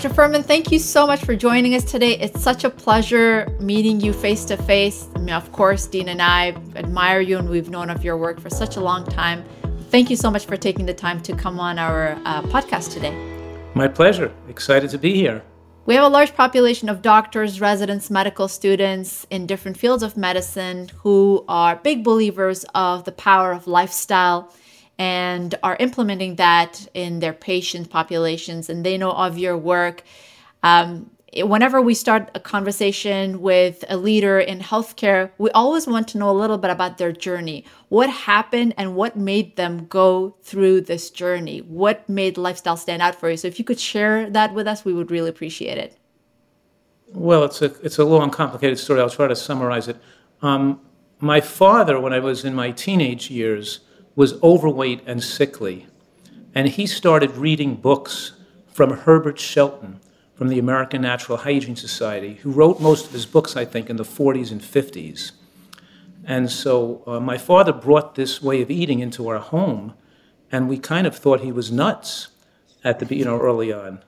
Dr. Fuhrman, thank you so much for joining us today. It's such a pleasure meeting you face to face. I mean, of course, Dean and I admire you, and we've known of your work for such a long time. Thank you so much for taking the time to come on our uh, podcast today. My pleasure. Excited to be here. We have a large population of doctors, residents, medical students in different fields of medicine who are big believers of the power of lifestyle and are implementing that in their patient populations and they know of your work. Um, whenever we start a conversation with a leader in healthcare we always want to know a little bit about their journey. What happened and what made them go through this journey? What made lifestyle stand out for you? So if you could share that with us we would really appreciate it. Well it's a it's a long complicated story. I'll try to summarize it. Um, my father when i was in my teenage years was overweight and sickly. And he started reading books from Herbert Shelton from the American Natural Hygiene Society, who wrote most of his books, I think, in the 40s and 50s. And so uh, my father brought this way of eating into our home, and we kind of thought he was nuts at the you know early on.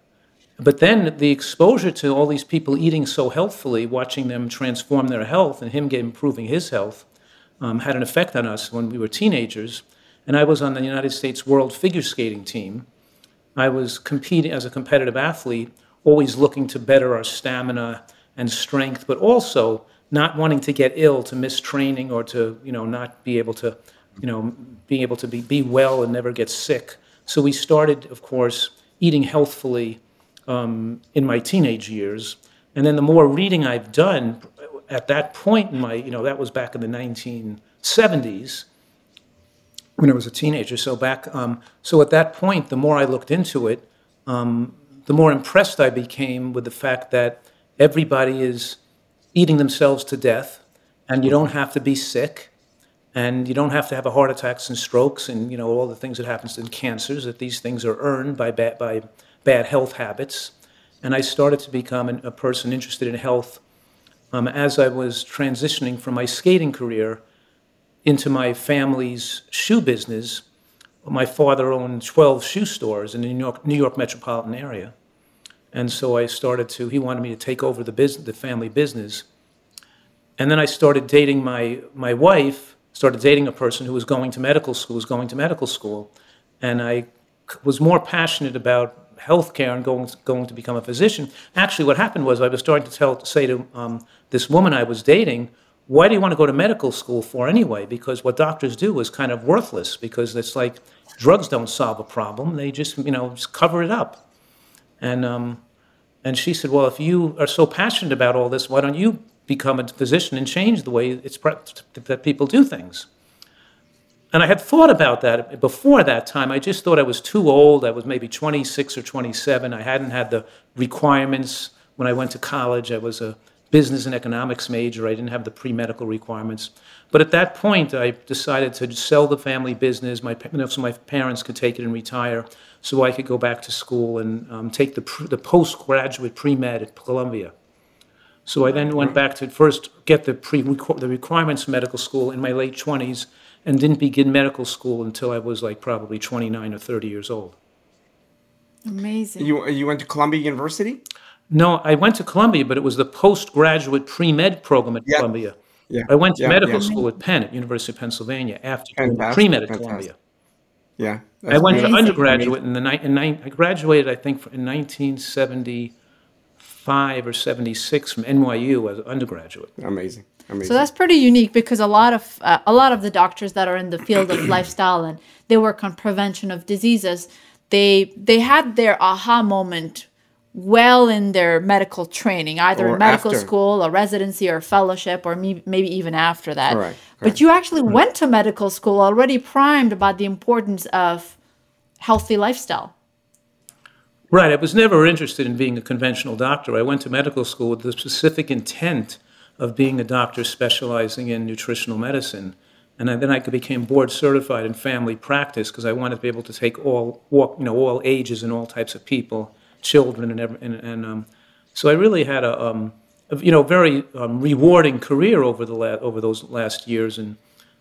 But then the exposure to all these people eating so healthfully, watching them transform their health, and him improving his health, um, had an effect on us when we were teenagers. And I was on the United States World Figure Skating team. I was competing as a competitive athlete, always looking to better our stamina and strength, but also not wanting to get ill, to miss training, or to you know not be able to, you know, being able to be, be well and never get sick. So we started, of course, eating healthfully um, in my teenage years, and then the more reading I've done, at that point in my, you know, that was back in the 1970s when I was a teenager. So back, um, so at that point, the more I looked into it, um, the more impressed I became with the fact that everybody is eating themselves to death, and you don't have to be sick, and you don't have to have a heart attacks and strokes, and you know all the things that happens in cancers. That these things are earned by bad, by bad health habits, and I started to become an, a person interested in health um, as I was transitioning from my skating career into my family's shoe business. My father owned 12 shoe stores in the New York, New York metropolitan area. And so I started to, he wanted me to take over the, business, the family business. And then I started dating my, my wife, started dating a person who was going to medical school, was going to medical school. And I was more passionate about healthcare and going, going to become a physician. Actually, what happened was I was starting to tell, to say to um, this woman I was dating, why do you want to go to medical school for anyway? Because what doctors do is kind of worthless because it's like drugs don't solve a problem. They just, you know, just cover it up. And, um, and she said, well, if you are so passionate about all this, why don't you become a physician and change the way it's that people do things? And I had thought about that before that time. I just thought I was too old. I was maybe 26 or 27. I hadn't had the requirements when I went to college. I was a business and economics major. I didn't have the pre medical requirements. But at that point, I decided to sell the family business my, you know, so my parents could take it and retire, so I could go back to school and um, take the, the postgraduate pre med at Columbia. So I then went back to first get the, pre, the requirements for medical school in my late 20s and didn't begin medical school until I was like probably 29 or 30 years old. Amazing. You, you went to Columbia University? No, I went to Columbia, but it was the postgraduate pre med program at Columbia. Yeah. I went to medical school at Penn at University of Pennsylvania after pre med at Columbia. Yeah. I went amazing. to undergraduate in the ni- in ni- I graduated I think in 1975 or 76 from NYU as an undergraduate. Amazing. Amazing. So that's pretty unique because a lot of uh, a lot of the doctors that are in the field of lifestyle and they work on prevention of diseases, they they had their aha moment well in their medical training, either or in medical after. school, a residency, or fellowship, or maybe even after that. Correct, But you actually mm. went to medical school already primed about the importance of healthy lifestyle. Right. I was never interested in being a conventional doctor. I went to medical school with the specific intent of being a doctor specializing in nutritional medicine. And then I became board certified in family practice because I wanted to be able to take all, you know, all ages and all types of people children and every, and, and um, so I really had a, um, a you know very um, rewarding career over the la- over those last years and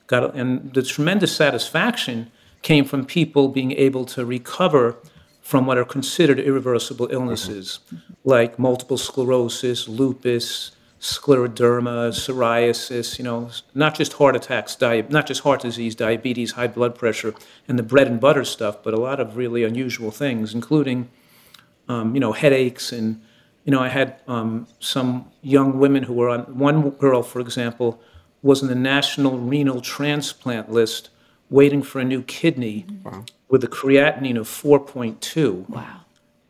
got and the tremendous satisfaction came from people being able to recover from what are considered irreversible illnesses, like multiple sclerosis, lupus, scleroderma, psoriasis, you know, not just heart attacks, di- not just heart disease, diabetes, high blood pressure, and the bread and butter stuff, but a lot of really unusual things, including, um, you know, headaches. And, you know, I had um, some young women who were on, one girl, for example, was in the National Renal Transplant list waiting for a new kidney with a creatinine of 4.2 Wow.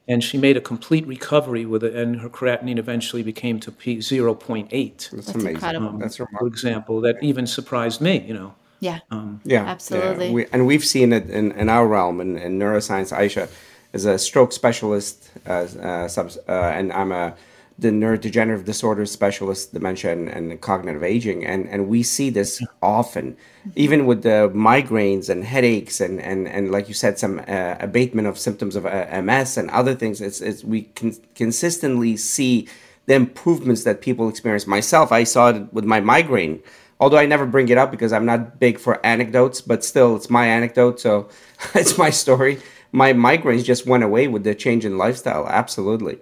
and she made a complete recovery with it, and her creatinine eventually became to P 0.8, That's, That's amazing. incredible. That's remarkable. for example, that even surprised me, you know. Yeah. Yeah, Absolutely. Yeah. We, and we've seen it in, in our realm in, in neuroscience. Aisha is a stroke specialist, uh, uh, subs, uh, and I'm a the neurodegenerative disorders specialist, dementia and, and cognitive aging, and and we see this often, even with the migraines and headaches and and and like you said, some uh, abatement of symptoms of uh, MS and other things. It's, it's we can consistently see the improvements that people experience. Myself, I saw it with my migraine although I never bring it up because I'm not big for anecdotes, but still, it's my anecdote, so it's my story. My migraines just went away with the change in lifestyle. Absolutely.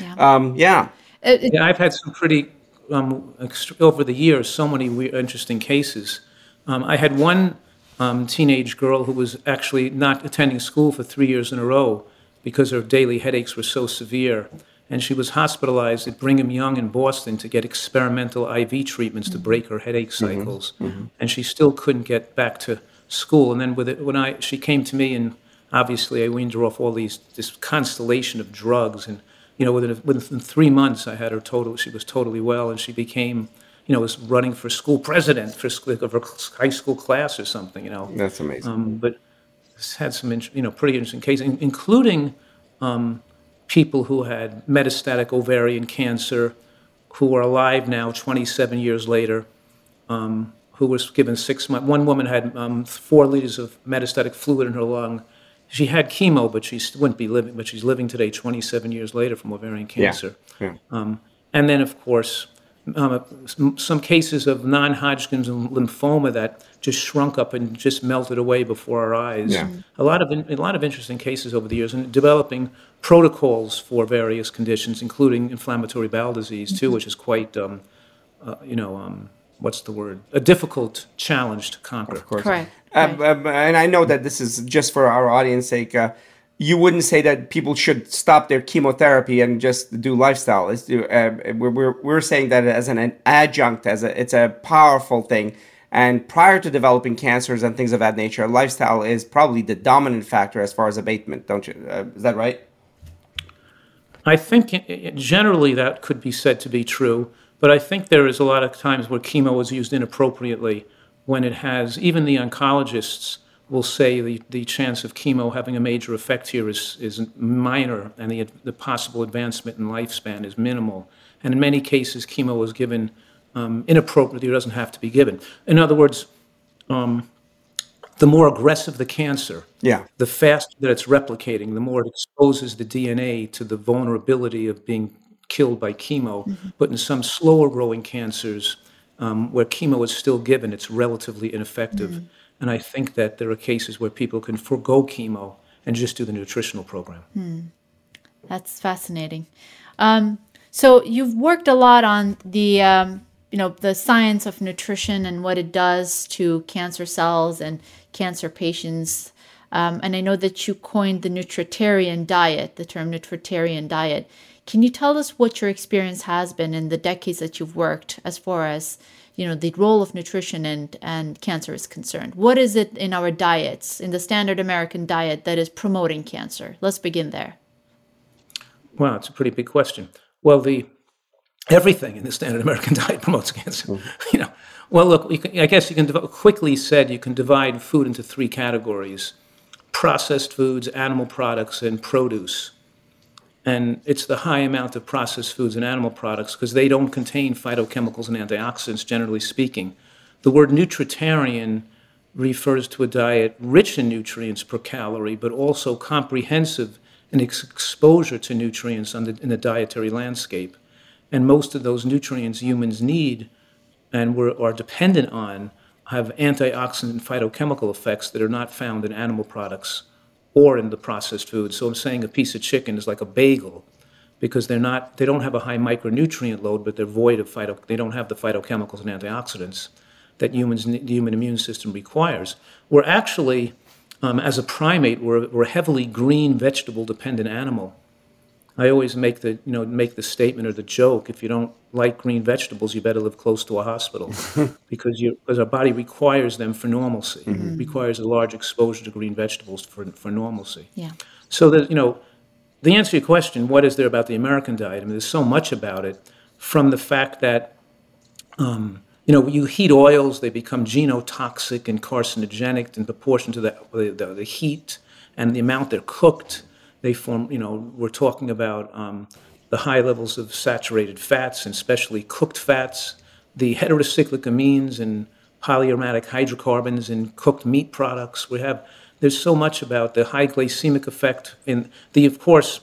Yeah. Um, yeah. It- it- Yeah, I've had some pretty, um, ext- over the years, so many weird, interesting cases. Um, I had one um, teenage girl who was actually not attending school for three years in a row because her daily headaches were so severe. And she was hospitalized at Brigham Young in Boston to get experimental IV treatments to break her headache cycles. And she still couldn't get back to school. And then with it, when I, she came to me, and obviously I weaned her off all these, this constellation of drugs. And, you know, within, within three months, I had her total, she was totally well. And she became, you know, was running for school president for sc- of her high school class or something, you know. That's amazing. Um, but it's had some, you know, pretty interesting cases, in- including um, people who had metastatic ovarian cancer, who are alive now, 27 years later, um, who was given six months. One woman had um, four liters of metastatic fluid in her lung. She had chemo, but she wouldn't be living. But she's living today, 27 years later, from ovarian cancer. Yeah. Um, and then, of course, um, some, some cases of non-Hodgkin's lymphoma that just shrunk up and just melted away before our eyes. Yeah. A lot of a lot of interesting cases over the years, and developing protocols for various conditions, including inflammatory bowel disease too, which is quite, um, uh, you know, um, what's the word? A difficult challenge to conquer. Of course. Correct. Uh, Right. um, and I know that this is just for our audience sake. Uh, you wouldn't say that people should stop their chemotherapy and just do lifestyle. It's uh, we're, we're, we're saying that as an, adjunct, as a, it's a powerful thing. And prior to developing cancers and things of that nature, lifestyle is probably the dominant factor as far as abatement. Don't you? Uh, is that right? I think i- i- generally that could be said to be true, but I think there is a lot of times where chemo is used inappropriately when it has, even the oncologists will say the, the chance of chemo having a major effect here is, is minor and the, the possible advancement in lifespan is minimal. And in many cases, chemo is given um, inappropriately or doesn't have to be given. In other words, um, the more aggressive the cancer, Yeah. the faster that it's replicating, the more it exposes the DNA to the vulnerability of being killed by chemo. But in some slower growing cancers, um, where chemo is still given, it's relatively ineffective. And I think that there are cases where people can forego chemo and just do the nutritional program. That's fascinating. Um, so you've worked a lot on the um, you know the science of nutrition and what it does to cancer cells and cancer patients. Um, and I know that you coined the nutritarian diet, the term nutritarian diet. Can you tell us what your experience has been in the decades that you've worked as far as you know the role of nutrition and, and cancer is concerned? What is it in our diets, in the standard American diet, that is promoting cancer? Let's begin there. Wow, it's a pretty big question. Well, the everything in the standard American diet promotes cancer. Mm. You know, well, look, you can, I guess you can div- quickly said you can divide food into three categories: processed foods, animal products, and produce. And it's the high amount of processed foods and animal products because they don't contain phytochemicals and antioxidants, generally speaking. The word nutritarian refers to a diet rich in nutrients per calorie, but also comprehensive in its exposure to nutrients the, in the dietary landscape. And most of those nutrients humans need and we're, are dependent on have antioxidant and phytochemical effects that are not found in animal products or in the processed food. So I'm saying a piece of chicken is like a bagel because they're not they don't have a high micronutrient load, but they're void of phyto they don't have the phytochemicals and antioxidants that humans the human immune system requires. We're actually um, as a primate, we're, we're a heavily green vegetable dependent animal. I always make the you know make the statement or the joke: if you don't like green vegetables, you better live close to a hospital because you because our body requires them for normalcy. Mm-hmm. requires a large exposure to green vegetables for for normalcy. Yeah. So that you know, the answer to your question, what is there about the American diet? I mean, there's so much about it, from the fact that. Um, you know, you heat oils, they become genotoxic and carcinogenic in proportion to the, the, the heat and the amount they're cooked they form, you know, we're talking about um, the high levels of saturated fats, and especially cooked fats, the heterocyclic amines and polyaromatic hydrocarbons in cooked meat products. We have, there's so much about the high glycemic effect and the, of course,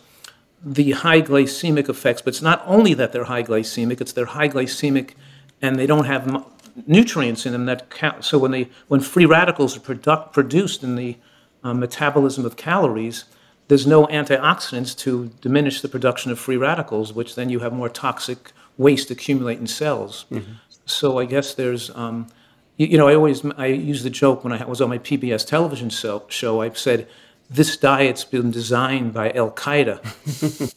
the high glycemic effects, but it's not only that they're high glycemic, it's they're high glycemic and they don't have nutrients in them that count. So when they, when free radicals are produ- produced in the uh, metabolism of calories, there's no antioxidants to diminish the production of free radicals, which then you have more toxic waste accumulate in cells. Mm-hmm. So I guess there's, um, you, you, know, I always I use the joke when I was on my PBS television show. show I said this diet's been designed by Al Qaeda.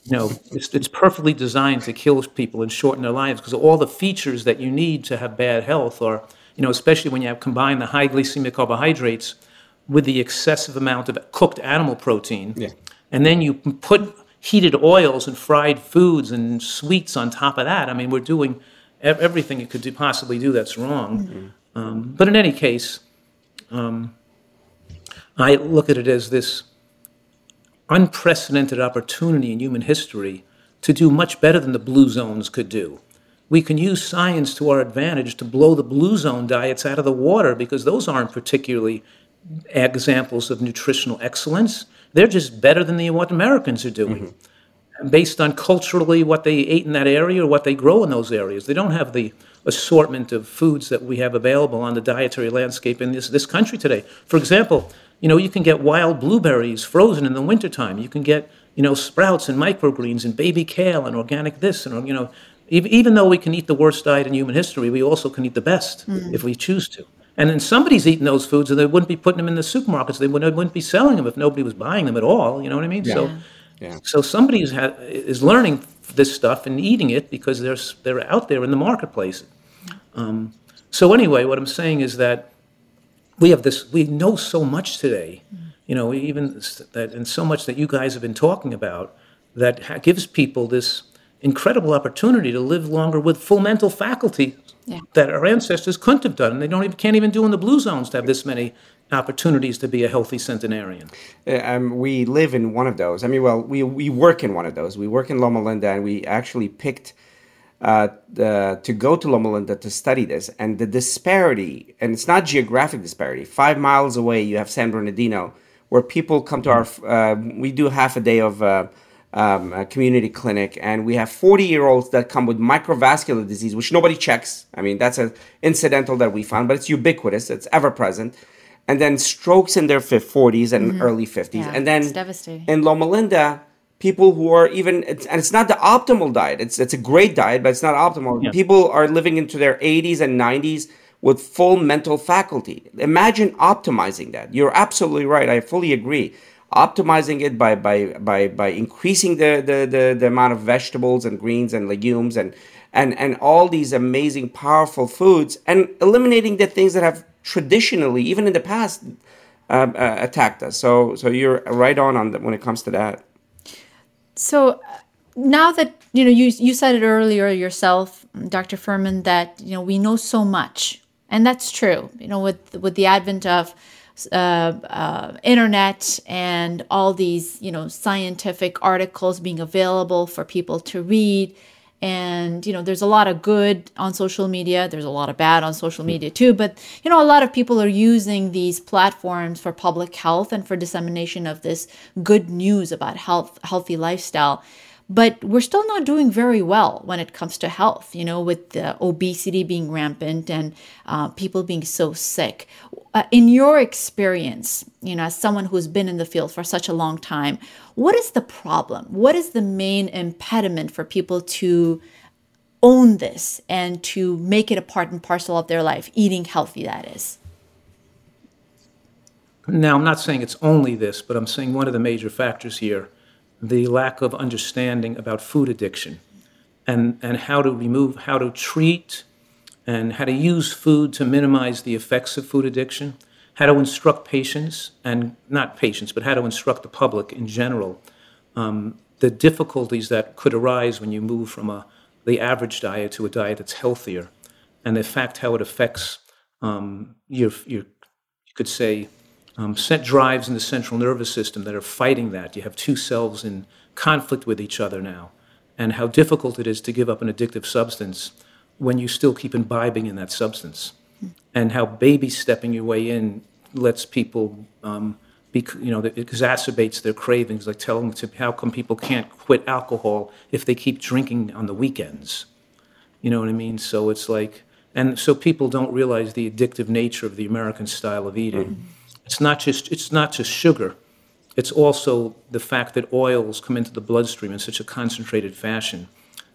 you know, it's, it's perfectly designed to kill people and shorten their lives because all the features that you need to have bad health are, you know, especially when you have combined the high glycemic carbohydrates with the excessive amount of cooked animal protein. Yeah and then you put heated oils and fried foods and sweets on top of that. I mean, we're doing everything you could do, possibly do that's wrong. Mm-hmm. Um, but in any case, um, I look at it as this unprecedented opportunity in human history to do much better than the blue zones could do. We can use science to our advantage to blow the blue zone diets out of the water because those aren't particularly examples of nutritional excellence. They're just better than the, what Americans are doing. Mm-hmm. Based on culturally what they ate in that area or what they grow in those areas. They don't have the assortment of foods that we have available on the dietary landscape in this, this country today. For example, you know, you can get wild blueberries frozen in the wintertime. You can get, you know, sprouts and microgreens and baby kale and organic this and, you know, even though we can eat the worst diet in human history, we also can eat the best mm. if we choose to. And then somebody's eating those foods, and they wouldn't be putting them in the supermarkets. They wouldn't, wouldn't be selling them if nobody was buying them at all. You know what I mean? Yeah. So, yeah. so somebody is, ha- is learning this stuff and eating it because they're they're out there in the marketplace. Um, so anyway, what I'm saying is that we have this. We know so much today. You know, even that, and so much that you guys have been talking about that ha- gives people this incredible opportunity to live longer with full mental faculty yeah. that our ancestors couldn't have done, and they don't even, can't even do in the blue zones to have this many opportunities to be a healthy centenarian. Uh, um, we live in one of those. I mean, well, we, we work in one of those. We work in Loma Linda, and we actually picked uh, the, to go to Loma Linda to study this. And the disparity, and it's not geographic disparity. Five miles away, you have San Bernardino, where people come to our. Uh, we do half a day of uh, um, a community clinic, and we have 40 year olds that come with microvascular disease, which nobody checks. I mean, that's an incidental that we found, but it's ubiquitous, it's ever present. And then strokes in their 40s and mm-hmm. early 50s. Yeah, and then in Loma Linda, people who are even, it's, and it's not the optimal diet, it's, it's a great diet, but it's not optimal. Yeah. People are living into their 80s and 90s with full mental faculty. Imagine optimizing that. You're absolutely right. I fully agree optimizing it by by by by increasing the, the the the amount of vegetables and greens and legumes and and and all these amazing powerful foods and eliminating the things that have traditionally even in the past uh, uh, attacked us. So so you're right on on the, when it comes to that. So now that you know you you said it earlier yourself dr Fuhrman that you know we know so much. And that's true you know with with the advent of uh, uh, internet and all these you know scientific articles being available for people to read. And you know there's a lot of good on social media. There's a lot of bad on social media too. But you know a lot of people are using these platforms for public health and for dissemination of this good news about health healthy lifestyle. But we're still not doing very well when it comes to health you know with the obesity being rampant and uh, people being so sick uh, in your experience, you know, as someone who's been in the field for such a long time, what is the problem? What is the main impediment for people to own this and to make it a part and parcel of their life, eating healthy, that is? Now, I'm not saying it's only this, but I'm saying one of the major factors here the lack of understanding about food addiction and, and how to remove, how to treat and how to use food to minimize the effects of food addiction, how to instruct patients, and not patients, but how to instruct the public in general, um, the difficulties that could arise when you move from a, the average diet to a diet that's healthier, and the fact how it affects um, your, your, you could say, um, set drives in the central nervous system that are fighting that. You have two selves in conflict with each other now, and how difficult it is to give up an addictive substance when you still keep imbibing in that substance, and how baby stepping your way in lets people, um, be, you know, it exacerbates their cravings. Like telling them to how come people can't quit alcohol if they keep drinking on the weekends. You know what I mean? So it's like, and so people don't realize the addictive nature of the American style of eating. Mm-hmm. It's not just it's not just sugar. It's also the fact that oils come into the bloodstream in such a concentrated fashion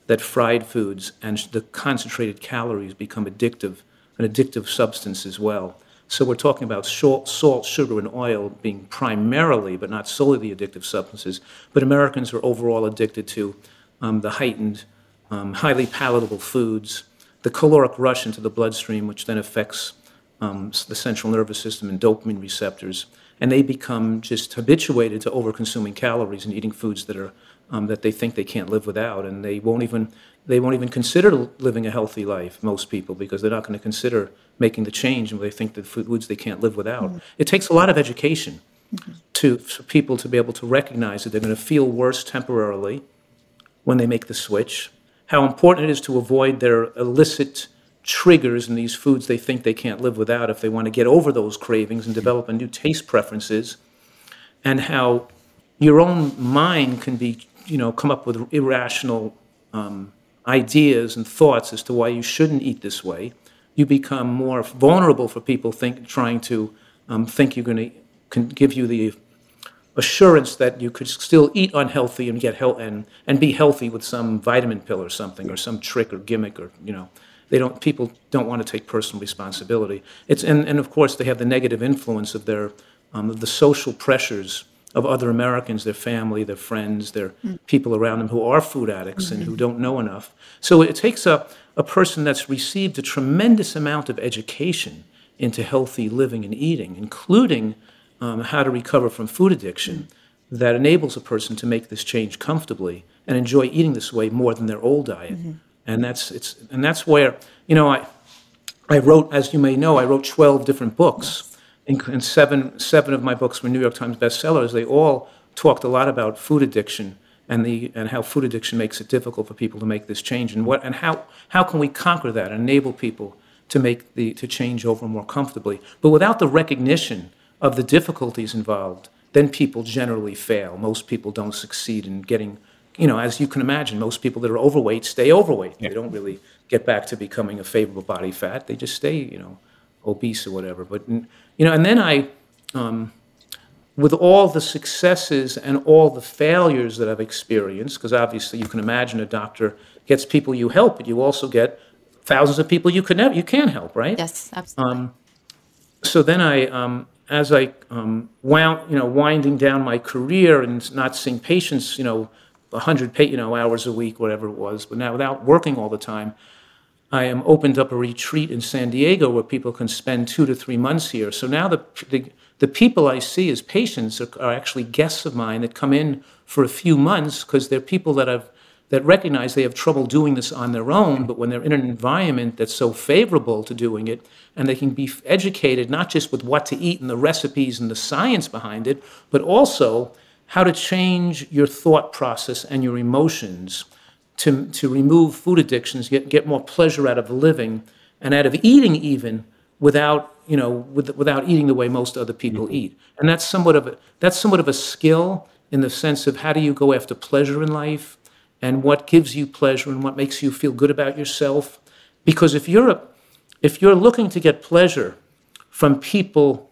that fried foods and the concentrated calories become addictive, an addictive substance as well. So we're talking about salt, salt, sugar, and oil being primarily, but not solely, the addictive substances. But Americans are overall addicted to um, the heightened, um, highly palatable foods, the caloric rush into the bloodstream, which then affects um, the central nervous system and dopamine receptors, and they become just habituated to over-consuming calories and eating foods that are um, that they think they can't live without, and they won't even they won't even consider living a healthy life. Most people, because they're not going to consider making the change, and they think that foods they can't live without. Mm-hmm. It takes a lot of education mm-hmm. to for people to be able to recognize that they're going to feel worse temporarily when they make the switch. How important it is to avoid their illicit triggers in these foods they think they can't live without if they want to get over those cravings and develop a new taste preferences, and how your own mind can be you know, come up with irrational um, ideas and thoughts as to why you shouldn't eat this way, you become more vulnerable for people think, trying to um, think you're going to give you the assurance that you could still eat unhealthy and get health and, and be healthy with some vitamin pill or something or some trick or gimmick or you know. They don't people don't want to take personal responsibility. It's and, and of course they have the negative influence of their um, of the social pressures of other Americans, their family, their friends, their mm. people around them who are food addicts mm-hmm. and who don't know enough. So it takes a, a person that's received a tremendous amount of education into healthy living and eating, including um, how to recover from food addiction, mm-hmm. that enables a person to make this change comfortably and enjoy eating this way more than their old diet. Mm-hmm. And that's it's and that's where you know I I wrote, as you may know, I wrote twelve different books and seven, seven of my books were New York Times bestsellers. They all talked a lot about food addiction and, the, and how food addiction makes it difficult for people to make this change and, what, and how, how can we conquer that and enable people to, make the, to change over more comfortably. But without the recognition of the difficulties involved, then people generally fail. Most people don't succeed in getting, you know, as you can imagine, most people that are overweight stay overweight. Yeah. They don't really get back to becoming a favorable body fat. They just stay, you know, obese or whatever. But you know, and then I, um, with all the successes and all the failures that I've experienced, because obviously you can imagine a doctor gets people you help, but you also get thousands of people you could never you can help, right? Yes, absolutely. Um, so then I, um, as I um, wound, you know, winding down my career and not seeing patients, you know, hundred, you know, hours a week, whatever it was, but now without working all the time, I am opened up a retreat in San Diego where people can spend two to three months here. So now the, the, the people I see as patients are, are, actually guests of mine that come in for a few months because they're people that have that recognize they have trouble doing this on their own, but when they're in an environment that's so favorable to doing it, and they can be educated not just with what to eat and the recipes and the science behind it, but also how to change your thought process and your emotions to, to remove food addictions, get, get more pleasure out of living and out of eating even without, you know, with, without eating the way most other people mm-hmm. eat. And that's somewhat of a, that's somewhat of a skill in the sense of how do you go after pleasure in life and what gives you pleasure and what makes you feel good about yourself. Because if you're, a, if you're looking to get pleasure from people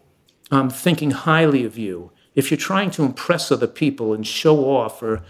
um, thinking highly of you, if you're trying to impress other people and show off, or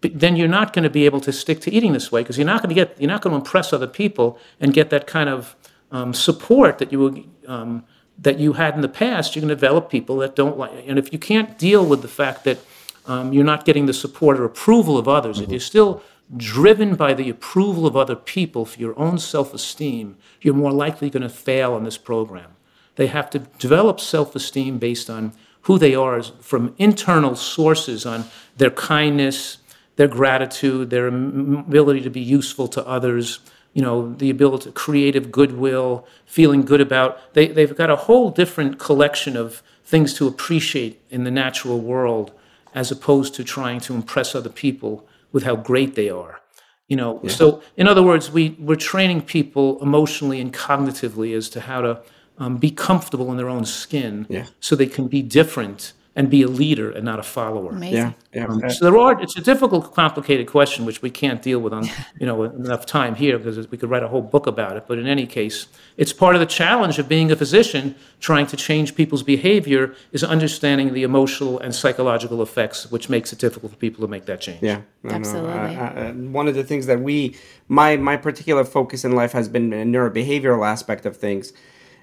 then you're not going to be able to stick to eating this way because you're not going to get you're not going to impress other people and get that kind of um, support that you um, that you had in the past. You're going to develop people that don't like, and if you can't deal with the fact that um, you're not getting the support or approval of others, mm-hmm. if you're still driven by the approval of other people for your own self-esteem, you're more likely going to fail in this program. They have to develop self-esteem based on who they are from internal sources on their kindness, their gratitude, their ability to be useful to others, you know, the ability to creative goodwill, feeling good about. They, they've got a whole different collection of things to appreciate in the natural world as opposed to trying to impress other people with how great they are. You know, yeah. so in other words, we, we're training people emotionally and cognitively as to how to um, be comfortable in their own skin yeah. so they can be different and be a leader and not a follower. Amazing. Yeah, yeah. Um, so there are. It's a difficult, complicated question which we can't deal with on you know enough time here because we could write a whole book about it. But in any case, it's part of the challenge of being a physician trying to change people's behavior is understanding the emotional and psychological effects, which makes it difficult for people to make that change. Yeah, no, absolutely. No. Uh, uh, one of the things that we, my my particular focus in life has been a neurobehavioral aspect of things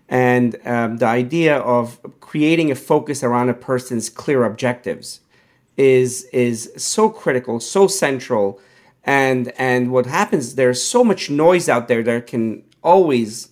and um, the idea of creating a focus around a person's clear objectives is is so critical, so central, and and what happens there's so much noise out there that can always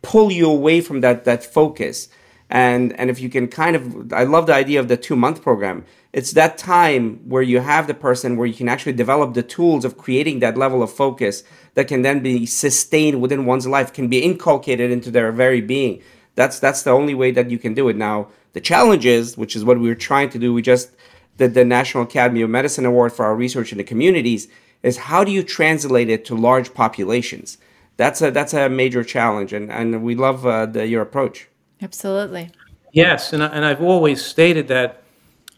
pull you away from that that focus. And and if you can kind of, I love the idea of the two month program. It's that time where you have the person where you can actually develop the tools of creating that level of focus that can then be sustained within one's life, can be inculcated into their very being. That's that's the only way that you can do it. Now, the challenge is, which is what we are trying to do, we just did the National Academy of Medicine Award for our research in the communities, is how do you translate it to large populations? That's a that's a major challenge, and and we love uh, the, your approach. Absolutely. Yes, and I, and I've always stated that.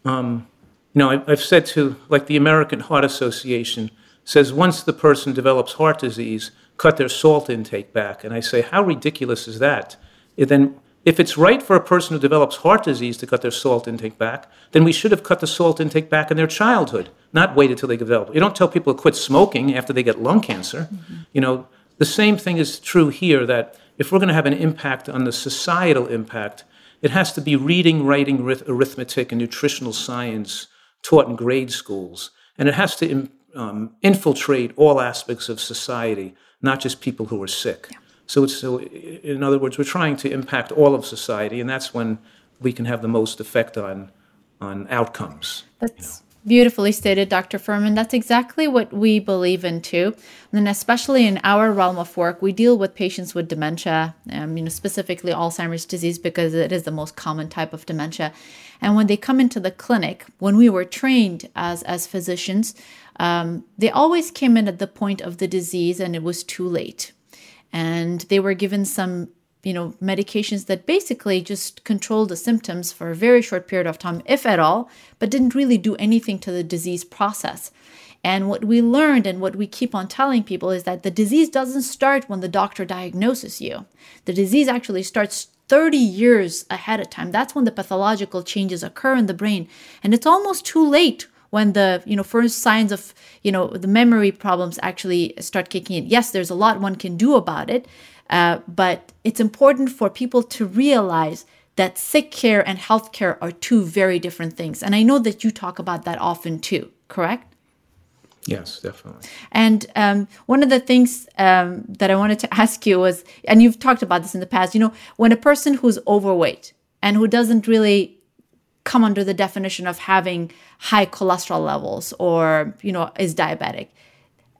Um, you know, I've said to like the American Heart Association says once the person develops heart disease, cut their salt intake back. And I say, how ridiculous is that? And then, if it's right for a person who develops heart disease to cut their salt intake back, then we should have cut the salt intake back in their childhood, not wait until they develop. You don't tell people to quit smoking after they get lung cancer. Mm-hmm. You know, the same thing is true here that if we're going to have an impact on the societal impact, it has to be reading, writing, arithmetic, and nutritional science taught in grade schools. And it has to um, infiltrate all aspects of society, not just people who are sick. Yeah. So, so, in other words, we're trying to impact all of society, and that's when we can have the most effect on on outcomes. That's you know. Beautifully stated, Dr. Fuhrman. That's exactly what we believe in too. And especially in our realm of work, we deal with patients with dementia, um, you know, specifically Alzheimer's disease because it is the most common type of dementia. And when they come into the clinic, when we were trained as as physicians, um, they always came in at the point of the disease and it was too late. And they were given some, you know, medications that basically just controlled the symptoms for a very short period of time, if at all, but didn't really do anything to the disease process. And what we learned and what we keep on telling people is that the disease doesn't start when the doctor diagnoses you. The disease actually starts 30 years ahead of time. That's when the pathological changes occur in the brain. And it's almost too late when the you know first signs of you know the memory problems actually start kicking in yes there's a lot one can do about it uh, but it's important for people to realize that sick care and health care are two very different things. And i know that you talk about that often too correct? Yes, definitely. And um, one of the things um, that I wanted to ask you was, and you've talked about this in the past, you know, when a person who's overweight and who doesn't really come under the definition of having high cholesterol levels or you know is diabetic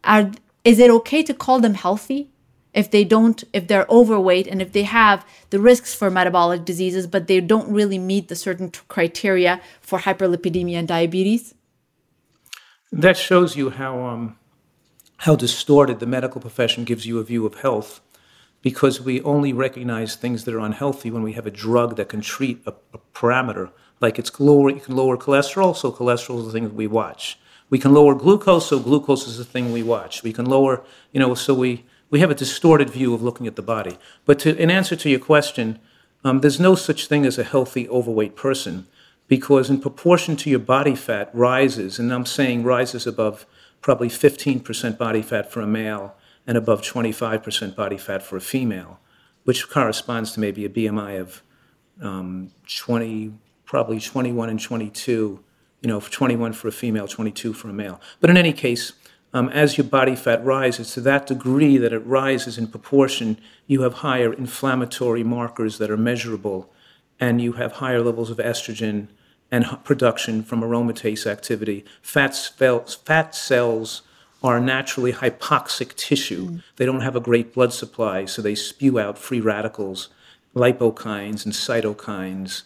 are is it okay to call them healthy if they don't if they're overweight and if they have the risks for metabolic diseases but they don't really meet the certain criteria for hyperlipidemia and diabetes that shows you how um, how distorted the medical profession gives you a view of health because we only recognize things that are unhealthy when we have a drug that can treat a, a parameter like it's lower, you can lower cholesterol, so cholesterol is the thing that we watch. We can lower glucose, so glucose is the thing we watch. We can lower, you know, so we, we have a distorted view of looking at the body. But to, in answer to your question, um, there's no such thing as a healthy overweight person because in proportion to your body fat rises, and I'm saying rises above probably 15% body fat for a male and above 25% body fat for a female, which corresponds to maybe a BMI of um, 20, probably 21 and 22, you know, 21 for a female, 22 for a male. But in any case, um, as your body fat rises, to that degree that it rises in proportion, you have higher inflammatory markers that are measurable, and you have higher levels of estrogen and production from aromatase activity. Fat, cells, fat cells are naturally hypoxic tissue. Mm. They don't have a great blood supply, so they spew out free radicals, lipokines and cytokines,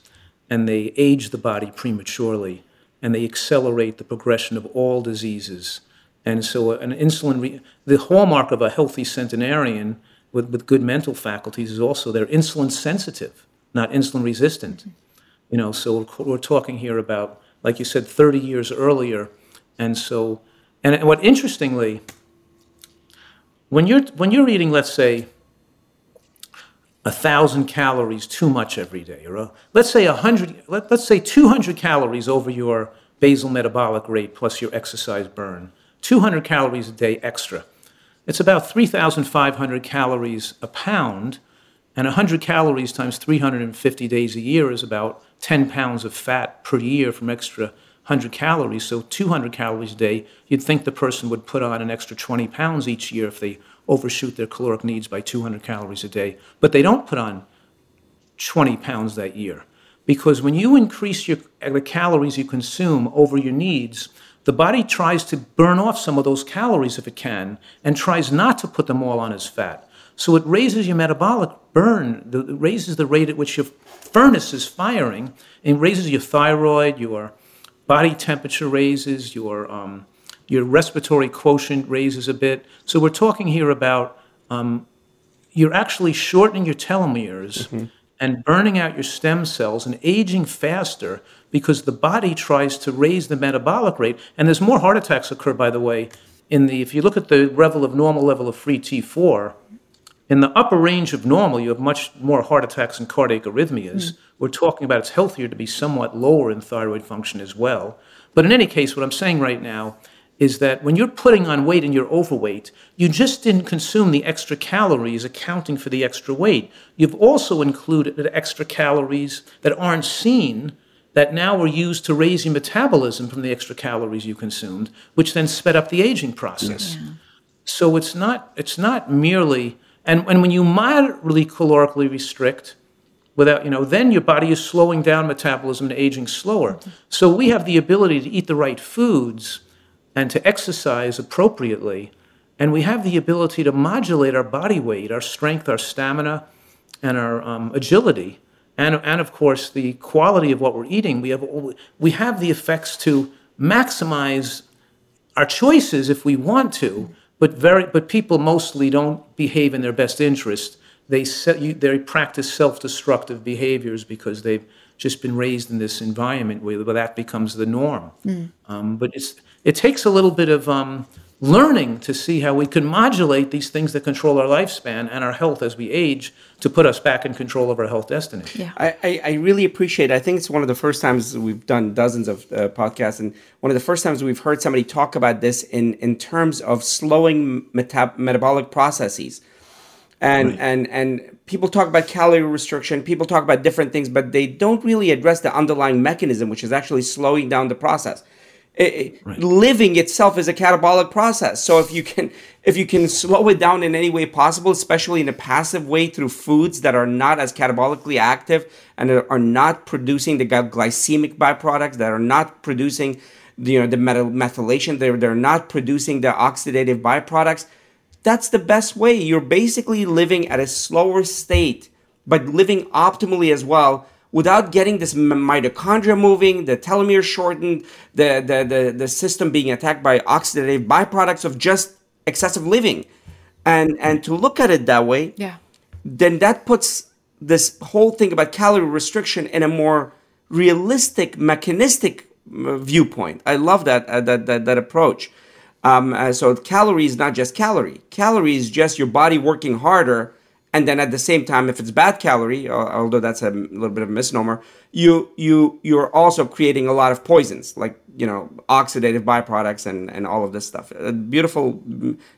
and they age the body prematurely, and they accelerate the progression of all diseases. And so, uh, an insulin, re- the hallmark of a healthy centenarian with, with good mental faculties is also they're insulin sensitive, not insulin resistant. You know, so we're, talking here about, like you said, 30 years earlier. And so, and what interestingly, when you're, when you're eating, let's say, a thousand calories too much every day, or a, let's say a hundred, let, let's say 200 calories over your basal metabolic rate plus your exercise burn, 200 calories a day extra. It's about 3,500 calories a pound, and 100 calories times 350 days a year is about 10 pounds of fat per year from extra 100 calories. So 200 calories a day, you'd think the person would put on an extra 20 pounds each year if they overshoot their caloric needs by 200 calories a day. But they don't put on 20 pounds that year. Because when you increase your, the calories you consume over your needs, the body tries to burn off some of those calories if it can and tries not to put them all on as fat. So it raises your metabolic burn, it raises the rate at which your furnace is firing, and raises your thyroid, your body temperature raises, your, um, your respiratory quotient raises a bit. So we're talking here about um, you're actually shortening your telomeres mm-hmm. and burning out your stem cells and aging faster because the body tries to raise the metabolic rate. And there's more heart attacks occur, by the way, in the if you look at the level of normal level of free T4 in the upper range of normal, you have much more heart attacks and cardiac arrhythmias. Mm. We're talking about it's healthier to be somewhat lower in thyroid function as well. But in any case, what I'm saying right now is that when you're putting on weight and you're overweight, you just didn't consume the extra calories accounting for the extra weight. You've also included extra calories that aren't seen that now were used to raise your metabolism from the extra calories you consumed, which then sped up the aging process. Yeah. So it's not it's not merely and, and when you moderately calorically restrict, without, you know, then your body is slowing down metabolism and aging slower. So we have the ability to eat the right foods and to exercise appropriately. And we have the ability to modulate our body weight, our strength, our stamina, and our um, agility. And, and of course, the quality of what we're eating. We have, we have the effects to maximize our choices if we want to, but very but people mostly don't behave in their best interest. They they practice self-destructive behaviors because they've just been raised in this environment where, where that becomes the norm. Mm. Um, but it's it takes a little bit of um, learning to see how we can modulate these things that control our lifespan and our health as we age to put us back in control of our health destiny. Yeah. I, I really appreciate it. I think it's one of the first times we've done dozens of uh, podcasts, and one of the first times we've heard somebody talk about this in, in terms of slowing meta- metabolic processes. And, right. and, and people talk about calorie restriction, people talk about different things, but they don't really address the underlying mechanism, which is actually slowing down the process it, right. living itself is a catabolic process so if you can if you can slow it down in any way possible especially in a passive way through foods that are not as catabolically active and are not producing the glycemic byproducts that are not producing the, you know the methylation they're, they're not producing the oxidative byproducts that's the best way you're basically living at a slower state but living optimally as well without getting this mitochondria moving, the telomere shortened, the, the, the, the system being attacked by oxidative byproducts of just excessive living. And, and to look at it that way, yeah. then that puts this whole thing about calorie restriction in a more realistic, mechanistic viewpoint. I love that, uh, that, that, that approach. Um, uh, so calorie is not just calorie. Calorie is just your body working harder and then at the same time if it's bad calorie uh, although that's a little bit of a misnomer you you you're also creating a lot of poisons like you know oxidative byproducts and and all of this stuff. A beautiful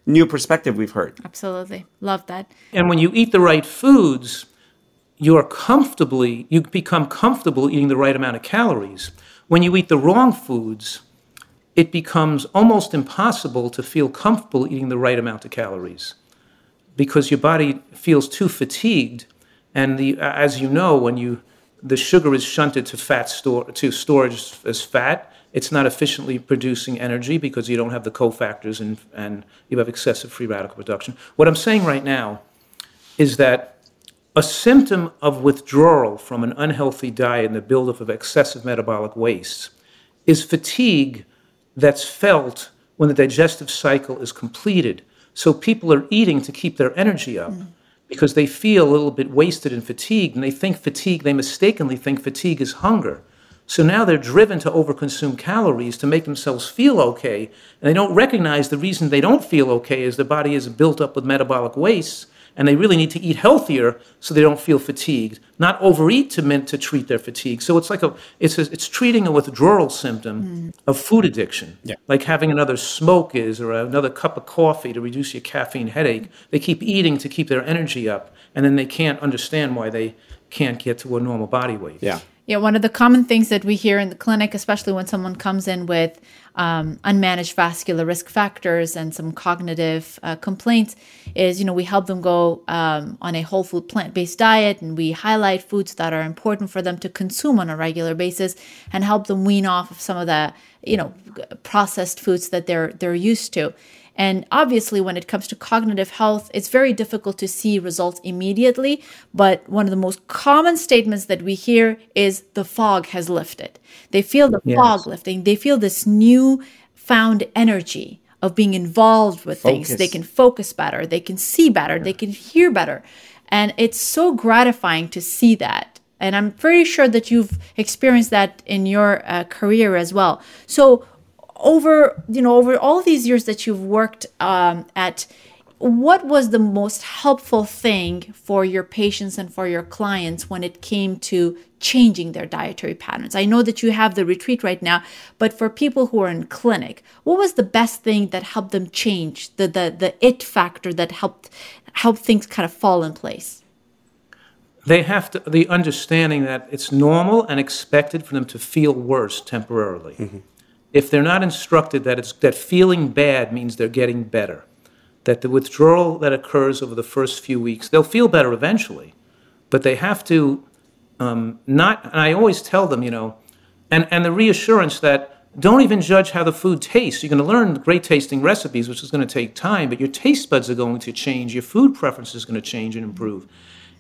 new perspective we've heard. Absolutely. Love that. And when you eat the right foods you're comfortably you become comfortable eating the right amount of calories. When you eat the wrong foods it becomes almost impossible to feel comfortable eating the right amount of calories because your body feels too fatigued. And the, uh, as you know, when you, the sugar is shunted to fat store, to storage as fat, it's not efficiently producing energy because you don't have the cofactors and, and you have excessive free radical production. What I'm saying right now is that a symptom of withdrawal from an unhealthy diet and the buildup of excessive metabolic waste is fatigue that's felt when the digestive cycle is completed. So people are eating to keep their energy up mm. because they feel a little bit wasted and fatigued, and they think fatigue, they mistakenly think fatigue is hunger. So now they're driven to overconsume calories to make themselves feel okay, and they don't recognize the reason they don't feel okay is their body is built up with metabolic waste and they really need to eat healthier so they don't feel fatigued. Not overeat to meant to treat their fatigue. So it's like a it's a, it's treating a withdrawal symptom mm. of food addiction. Yeah. like having another smoke is or another cup of coffee to reduce your caffeine headache. They keep eating to keep their energy up and then they can't understand why they can't get to a normal body weight. Yeah yeah, one of the common things that we hear in the clinic, especially when someone comes in with um, unmanaged vascular risk factors and some cognitive uh, complaints, is you know we help them go um, on a whole food plant based diet, and we highlight foods that are important for them to consume on a regular basis, and help them wean off of some of the you know processed foods that they're they're used to. And obviously, when it comes to cognitive health, it's very difficult to see results immediately. But one of the most common statements that we hear is the fog has lifted. They feel the yes. fog lifting, they feel this new found energy of being involved with focus. things. They can focus better, they can see better, yeah. they can hear better. And it's so gratifying to see that. And I'm pretty sure that you've experienced that in your uh, career as well. So, over you know over all these years that you've worked um, at what was the most helpful thing for your patients and for your clients when it came to changing their dietary patterns? I know that you have the retreat right now but for people who are in clinic what was the best thing that helped them change the the, the it factor that helped help things kind of fall in place? They have to the understanding that it's normal and expected for them to feel worse temporarily. Mm-hmm if they're not instructed that it's that feeling bad means they're getting better, that the withdrawal that occurs over the first few weeks, they'll feel better eventually, but they have to um, not. And I always tell them, you know, and and the reassurance that don't even judge how the food tastes. You're going to learn great tasting recipes, which is going to take time, but your taste buds are going to change. Your food preference is going to change and improve.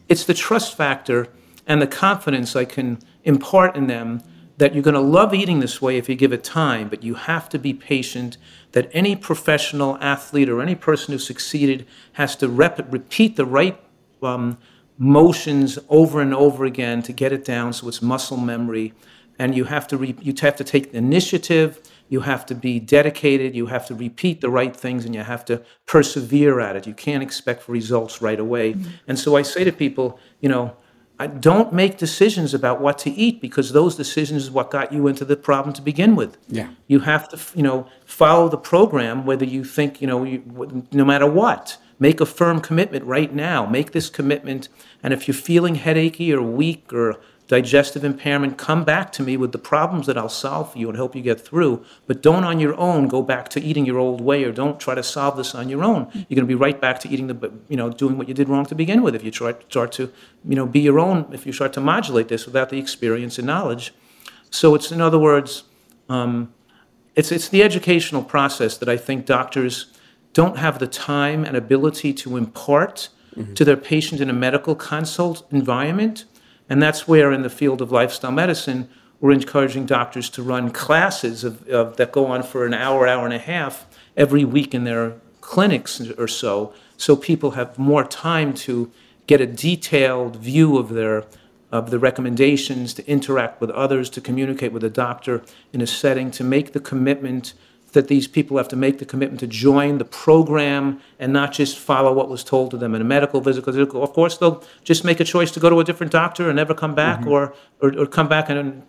It's the trust factor and the confidence I can impart in them that you're going to love eating this way if you give it time, but you have to be patient. That any professional athlete or any person who succeeded has to rep- repeat the right um, motions over and over again to get it down so it's muscle memory. And you have to re- you have to take the initiative. You have to be dedicated. You have to repeat the right things, and you have to persevere at it. You can't expect results right away. Mm-hmm. And so I say to people, you know, don't make decisions about what to eat because those decisions is what got you into the problem to begin with. Yeah. You have to, you know, follow the program whether you think, you know, you, no matter what. Make a firm commitment right now. Make this commitment. And if you're feeling headachy or weak or digestive impairment, come back to me with the problems that I'll solve for you and help you get through. But don't on your own go back to eating your old way or don't try to solve this on your own. You're going to be right back to eating the, you know, doing what you did wrong to begin with if you try, start to, you know, be your own, if you start to modulate this without the experience and knowledge. So it's, in other words, um, it's, it's the educational process that I think doctors don't have the time and ability to impart mm-hmm. to their patient in a medical consult environment and that's where, in the field of lifestyle medicine, we're encouraging doctors to run classes of, of, that go on for an hour, hour and a half every week in their clinics or so, so people have more time to get a detailed view of their of the recommendations, to interact with others, to communicate with a doctor in a setting, to make the commitment that these people have to make the commitment to join the program and not just follow what was told to them in a medical visit. Because of course they'll just make a choice to go to a different doctor and never come back, mm-hmm. or, or or come back and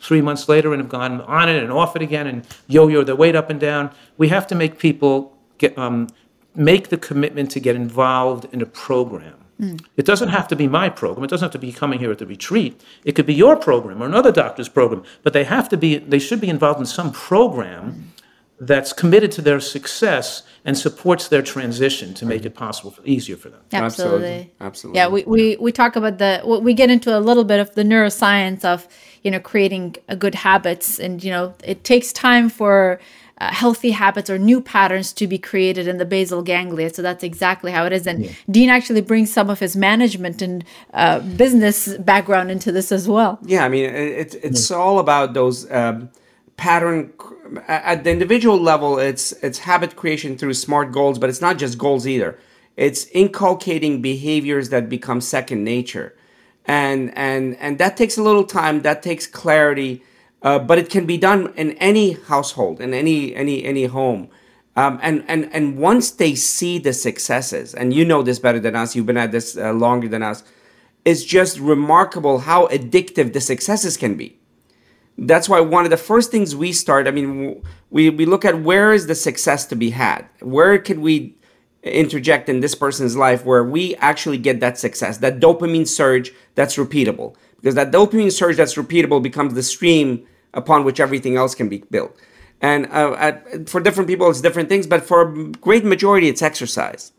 three months later and have gone on it and off it again and yo-yo their weight up and down. We have to make people get um, make the commitment to get involved in a program. Mm. It doesn't have to be my program. It doesn't have to be coming here at the retreat. It could be your program or another doctor's program. But they have to be. They should be involved in some program mm. That's committed to their success and supports their transition to make it possible, for, easier for them. Absolutely. Absolutely. Yeah, we, we, we talk about the, we get into a little bit of the neuroscience of, you know, creating a good habits. And, you know, it takes time for uh, healthy habits or new patterns to be created in the basal ganglia. So that's exactly how it is. And Dean actually brings some of his management and uh, business background into this as well. Yeah, I mean, it, it's it's all about those um, pattern at the individual level. It's it's habit creation through smart goals, but it's not just goals either. It's inculcating behaviors that become second nature, and and and that takes a little time. That takes clarity, uh, but it can be done in any household, in any any any home. Um, and and and once they see the successes, and you know this better than us, you've been at this uh, longer than us. It's just remarkable how addictive the successes can be that's why one of the first things we start i mean we, we look at where is the success to be had? Where can we interject in this person's life where we actually get that success? That dopamine surge that's repeatable. Because that dopamine surge that's repeatable becomes the stream upon which everything else can be built. And uh, at, for different people it's different things but for a great majority it's exercise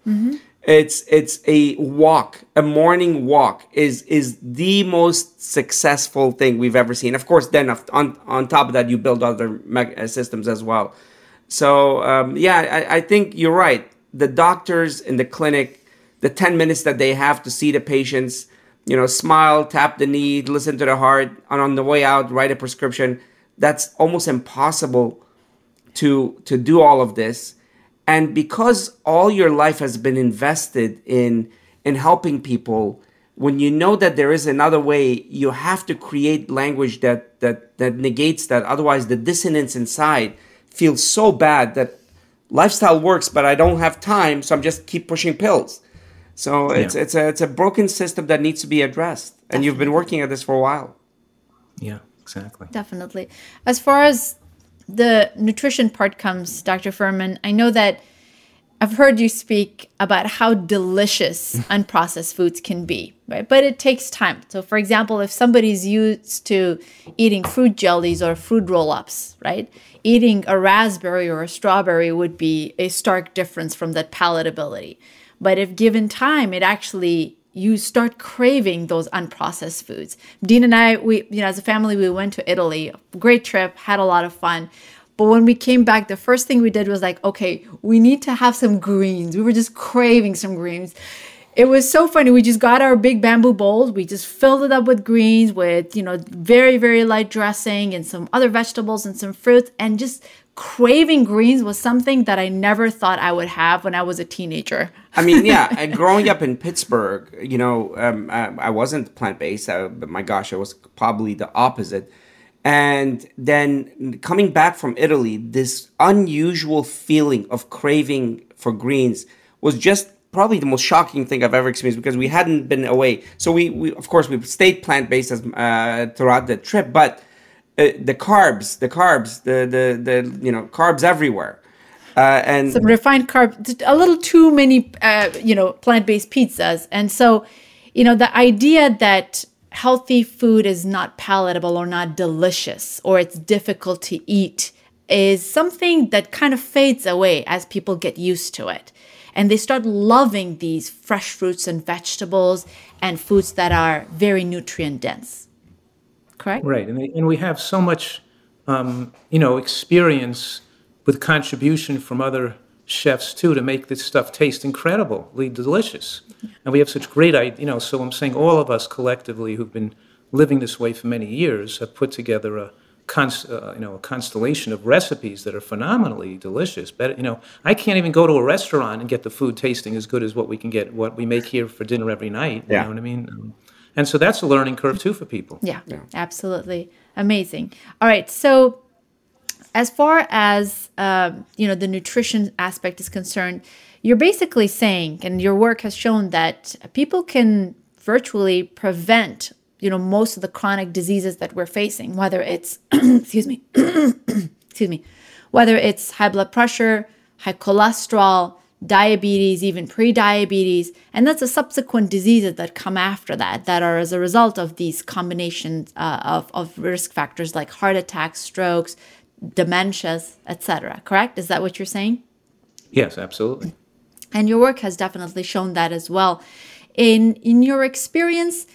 it's it's a walk a morning walk is is the most successful thing we've ever seen. Of course then on on top of that you build other uh, systems as well. So um, yeah I, I think you're right. The doctors in the clinic the 10 minutes that they have to see the patients you know smile tap the knee listen to the heart and on the way out write a prescription that's almost impossible to to do all of this and because all your life has been invested in in helping people when you know that there is another way you have to create language that that that negates that otherwise the dissonance inside feels so bad that lifestyle works but i don't have time so i'm just keep pushing pills so it's Yeah. it's a it's a broken system that needs to be addressed and you've been working at this for a while Yeah, exactly. Definitely. As far as the nutrition part comes, Dr. Fuhrman, I know that I've heard you speak about how delicious unprocessed foods can be, right? But it takes time. So, for example, if somebody's used to eating fruit jellies or fruit roll ups, right? Eating a raspberry or a strawberry would be a stark difference from that palatability. But if given time, it actually you start craving those unprocessed foods. Dean and I, we you know, as a family, we went to Italy. Great trip, had a lot of fun. But when we came back, the first thing we did was like, okay, we need to have some greens. We were just craving some greens. It was so funny. We just got our big bamboo bowls. We just filled it up with greens, with you know, very very light dressing and some other vegetables and some fruits, and just craving greens was something that I never thought I would have when I was a teenager. I mean, yeah, and growing up in Pittsburgh, you know, um, I, I wasn't plant based, uh, but my gosh, I was probably the opposite. And then coming back from Italy, this unusual feeling of craving for greens was just probably the most shocking thing I've ever experienced because we hadn't been away. So we, we of course, we stayed plant based as uh, throughout the trip, but uh, the carbs, the carbs, the the the you know carbs everywhere, uh, and some refined carb, a little too many, uh, you know, plant-based pizzas, and so, you know, the idea that healthy food is not palatable or not delicious or it's difficult to eat is something that kind of fades away as people get used to it. And they start loving these fresh fruits and vegetables and foods that are very nutrient dense. Correct? Right, and, and we have so much, um, you know, experience with contribution from other chefs too to make this stuff taste incredibly delicious. And we have such great, you know. So I'm saying all of us collectively who've been living this way for many years have put together a, const, uh, you know, a constellation of recipes that are phenomenally delicious. But you know, I can't even go to a restaurant and get the food tasting as good as what we can get, what we make here for dinner every night. You Yeah. know what I mean? Um, and so that's a learning curve too for people. Yeah, absolutely. Amazing. All right. So, as far as uh, you know the nutrition aspect is concerned, you're basically saying, and your work has shown that people can virtually prevent you know most of the chronic diseases that we're facing, whether it's excuse me, excuse me, whether it's high blood pressure, high cholesterol, diabetes, even pre-diabetes, and that's the subsequent diseases that come after that that are as a result of these combinations uh, of, of risk factors like heart attacks, strokes, dementias, etc. Correct? Is that what you're saying? Yes, absolutely. And your work has definitely shown that as well. In in your experience,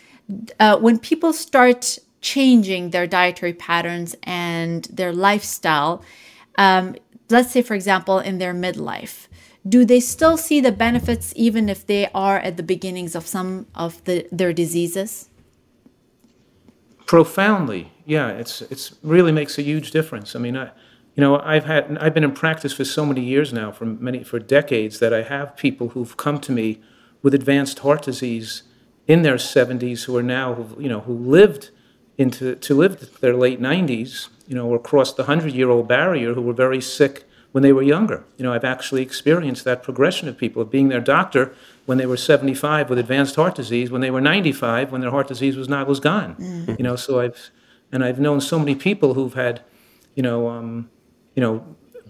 uh, when people start changing their dietary patterns and their lifestyle, um, let's say, for example, in their midlife, do they still see the benefits even if they are at the beginnings of some of the, their diseases? Profoundly, yeah. It's it's really makes a huge difference. I mean, I, you know, I've had I've been in practice for so many years now, for many for decades, that I have people who've come to me with advanced heart disease in their 70s who are now you know who lived into to live their late 90s, you know, or crossed the hundred year old barrier, who were very sick when they were younger. You know, I've actually experienced that progression of people of being their doctor when they were 75 with advanced heart disease, when they were 95 when their heart disease was not was gone. Mm-hmm. You know, so I've and I've known so many people who've had, you know, um, you know,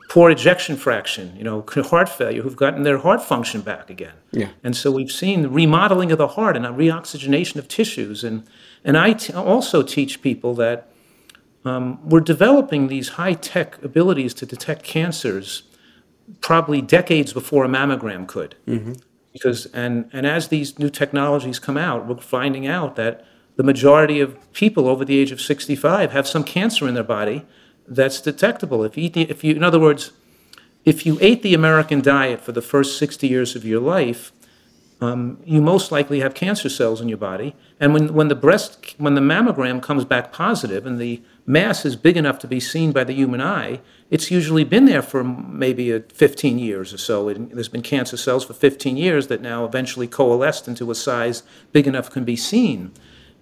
poor ejection fraction, you know, heart failure, who've gotten their heart function back again. Yeah. And so we've seen the remodeling of the heart and a reoxygenation of tissues. And and I t- also teach people that um, we're developing these high tech abilities to detect cancers probably decades before a mammogram could. Mm-hmm. Because, and, and as these new technologies come out, we're finding out that the majority of people over the age of 65 have some cancer in their body that's detectable. If you, if you, in other words, if you ate the American diet for the first 60 years of your life, um, you most likely have cancer cells in your body. And when, when the breast, when the mammogram comes back positive and the mass is big enough to be seen by the human eye, it's usually been there for maybe a 15 years or so. It, there's been cancer cells for 15 years that now eventually coalesced into a size big enough can be seen.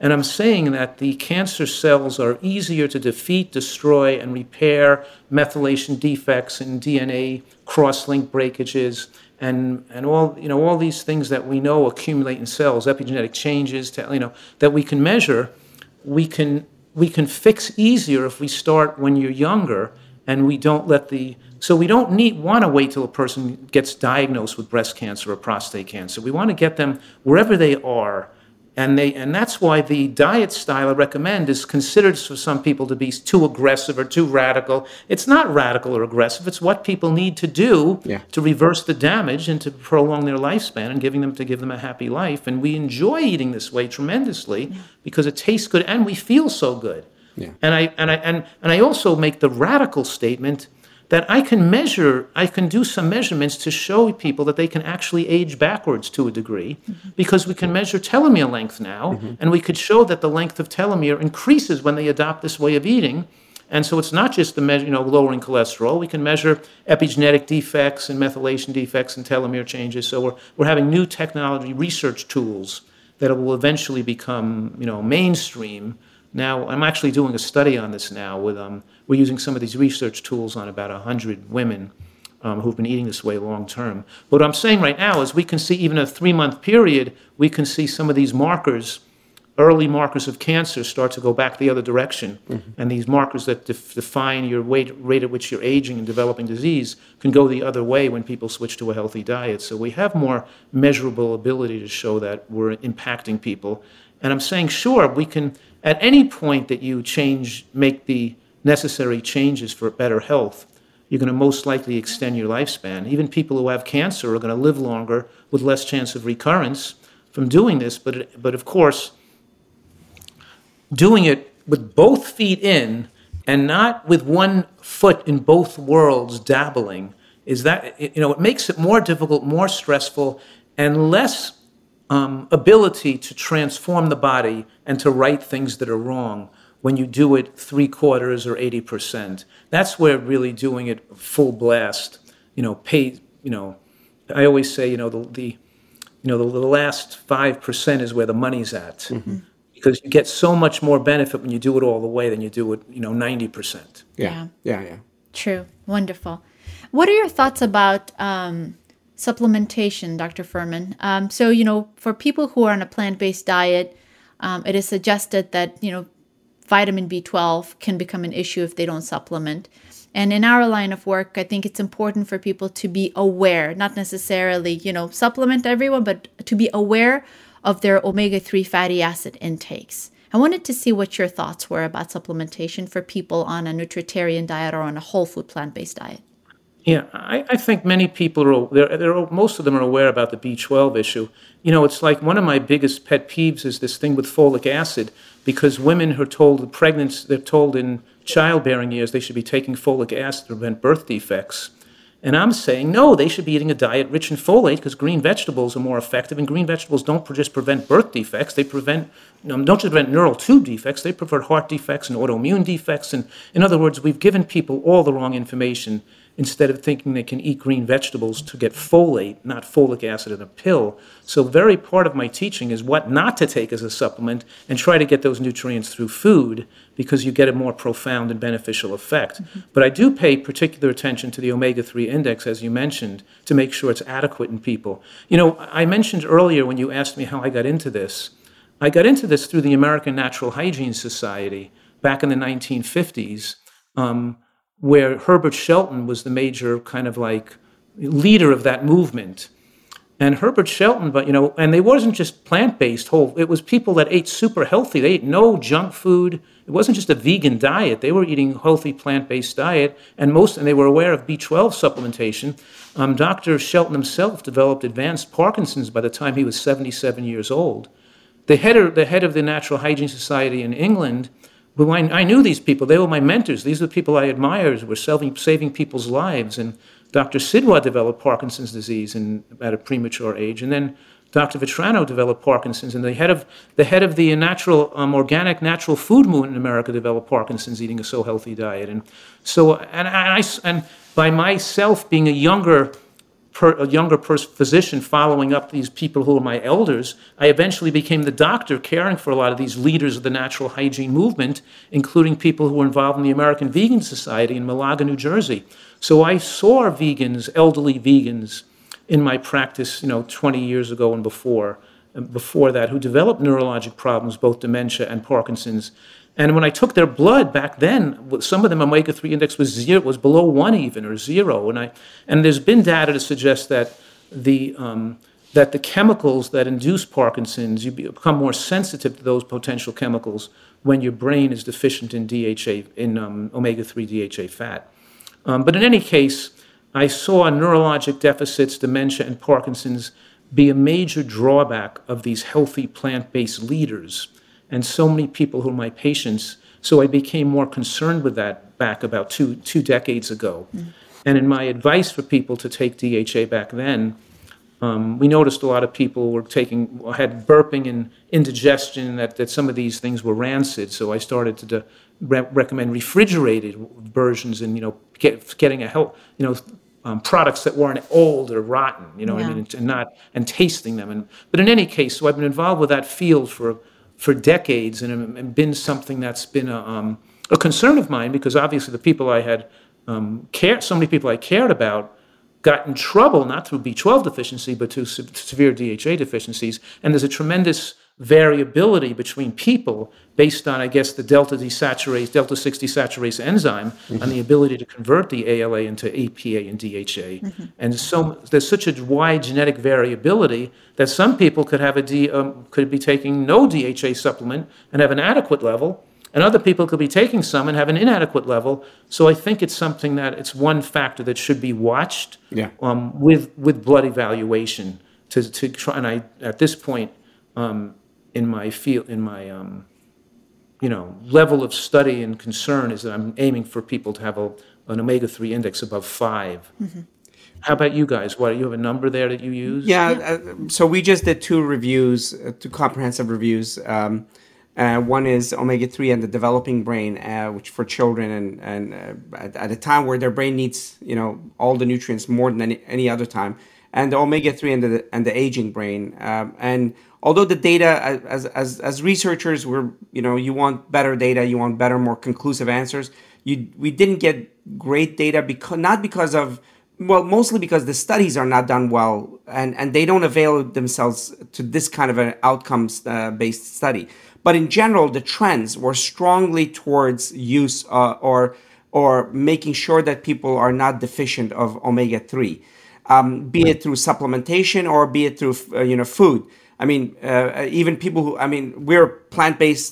And I'm saying that the cancer cells are easier to defeat, destroy, and repair methylation defects in DNA cross-link breakages and, and all, you know, all these things that we know accumulate in cells, epigenetic changes, to, you know, that we can measure, we can, we can fix easier if we start when you're younger and we don't let the so we don't need want to wait till a person gets diagnosed with breast cancer or prostate cancer. We want to get them wherever they are and they and that's why the diet style I recommend is considered for some people to be too aggressive or too radical. It's not radical or aggressive. It's what people need to do yeah. to reverse the damage and to prolong their lifespan and giving them to give them a happy life. And we enjoy eating this way tremendously yeah. because it tastes good and we feel so good. Yeah. And I and I and, and I also make the radical statement that I can measure, I can do some measurements to show people that they can actually age backwards to a degree mm-hmm. because we can measure telomere length now, mm-hmm. and we could show that the length of telomere increases when they adopt this way of eating. And so it's not just the measure, you know, lowering cholesterol. We can measure epigenetic defects and methylation defects and telomere changes. So we're, we're having new technology research tools that will eventually become, you know, mainstream. Now, I'm actually doing a study on this now with um, we're using some of these research tools on about 100 women um, who've been eating this way long term. But what I'm saying right now is we can see, even a three month period, we can see some of these markers, early markers of cancer, start to go back the other direction. Mm-hmm. And these markers that def- define your weight, rate at which you're aging and developing disease can go the other way when people switch to a healthy diet. So we have more measurable ability to show that we're impacting people. And I'm saying, sure, we can, at any point that you change, make the necessary changes for better health, you're going to most likely extend your lifespan. Even people who have cancer are going to live longer with less chance of recurrence from doing this. But, it, but of course, doing it with both feet in and not with one foot in both worlds dabbling is that you know it makes it more difficult more stressful and less um, ability to transform the body and to right things that are wrong when you do it three quarters or 80%. That's where really doing it full blast, you know, pay, you know, I always say, you know, the, the you know, the, the last 5% is where the money's at. Mm-hmm. Because you get so much more benefit when you do it all the way than you do it, you know, 90%. Yeah. Yeah, yeah. yeah. True. Wonderful. What are your thoughts about um, supplementation, Dr. Fuhrman. Um, so, you know, for people who are on a plant based diet, um, it is suggested that, you know, vitamin B12 can become an issue if they don't supplement. And in our line of work, I think it's important for people to be aware, not necessarily, you know, supplement everyone, but to be aware of their omega 3 fatty acid intakes. I wanted to see what your thoughts were about supplementation for people on a nutritarian diet or on a whole food plant based diet. Yeah, I, I, think many people are, they're, they're, most of them are aware about the B12 issue. You know, it's like one of my biggest pet peeves is this thing with folic acid because women are told pregnant, they're told in childbearing years they should be taking folic acid to prevent birth defects. And I'm saying, no, they should be eating a diet rich in folate because green vegetables are more effective. And green vegetables don't just prevent birth defects, they prevent, don't just prevent neural tube defects, they prevent heart defects and autoimmune defects. And in other words, we've given people all the wrong information instead of thinking they can eat green vegetables to get folate, not folic acid in a pill. So, very part of my teaching is what not to take as a supplement and try to get those nutrients through food because you get a more profound and beneficial effect. Mm-hmm. But I do pay particular attention to the omega 3 index, as you mentioned, to make sure it's adequate in people. You know, I mentioned earlier when you asked me how I got into this, I got into this through the American Natural Hygiene Society back in the 1950s. Um, where Herbert Shelton was the major kind of like leader of that movement. And Herbert Shelton, but you know, and they wasn't just plant-based whole. It was people that ate super healthy. They ate no junk food. It wasn't just a vegan diet. They were eating healthy plant-based diet, and most, and they were aware of B12 supplementation. Um, Dr. Shelton himself developed advanced Parkinson's by the time he was 77 years old. The head of the head of the Natural Hygiene Society in England but I, knew these people. They were my mentors. These are the people I admired, who were saving, saving people's lives. And Dr. Sidhwa developed Parkinson's disease in, at a premature age. And then Dr. Vetrano developed Parkinson's. And the head of, the, head of the natural, um, organic natural food movement in America developed Parkinson's eating a so healthy diet. And so, and, I, and by myself being a younger per, a younger pers- physician following up these people who are my elders, I eventually became the doctor caring for a lot of these leaders of the natural hygiene movement, including people who were involved in the American Vegan Society in Malaga, New Jersey. So I saw vegans, elderly vegans, in my practice, you know, 20 years ago and before, before that, who developed neurologic problems, both dementia and Parkinson's. And when I took their blood back then, some of them omega three index was zero, was below one even or zero. And I and there's been data to suggest that the um, that the chemicals that induce Parkinson's, you become more sensitive to those potential chemicals when your brain is deficient in DHA in um, omega three DHA fat. Um, but in any case, I saw neurologic deficits, dementia, and Parkinson's be a major drawback of these healthy plant-based leaders and so many people who are my patients. So I became more concerned with that back about two, two decades ago. Mm. And in my advice for people to take DHA back then, um, we noticed a lot of people were taking had burping and indigestion that, that some of these things were rancid. So I started to de- re- recommend refrigerated versions and you know get, getting a help you know um, products that weren't old or rotten. You know yeah. I mean and, and not and tasting them. And but in any case, so I've been involved with that field for for decades and, been something that's been a, um, a, concern of mine because obviously the people I had um, cared, so many people I cared about got in trouble not through B12 deficiency but through se- severe DHA deficiencies. And there's a tremendous variability between people based on, I guess, the delta desaturase, delta 6 desaturase enzyme mm-hmm. and the ability to convert the ALA into EPA and DHA. Mm-hmm. And so there's such a wide genetic variability that some people could have a D, um, could be taking no DHA supplement and have an adequate level, and other people could be taking some and have an inadequate level. So I think it's something that it's one factor that should be watched yeah. um, with with blood evaluation to, to try. And I at this point um, in my field in my um, you know level of study and concern is that I'm aiming for people to have a, an omega three index above 5 mm-hmm. How about you guys? What you have a number there that you use? Yeah, uh, so we just did two reviews, uh, two comprehensive reviews. Um, uh, one is omega three and the developing brain, uh, which for children and and uh, at, at, a time where their brain needs you know all the nutrients more than any, any other time, and the omega three and the and the aging brain. Um, and although the data as, as as researchers we're you know you want better data you want better more conclusive answers. You we didn't get great data because not because of well mostly because the studies are not done well and and they don't avail themselves to this kind of an outcomes uh, based study. But in general the trends were strongly towards use uh, or or making sure that people are not deficient of omega 3 um, be it through supplementation or be it through uh, you know food i mean uh, even people who i mean we're plant-based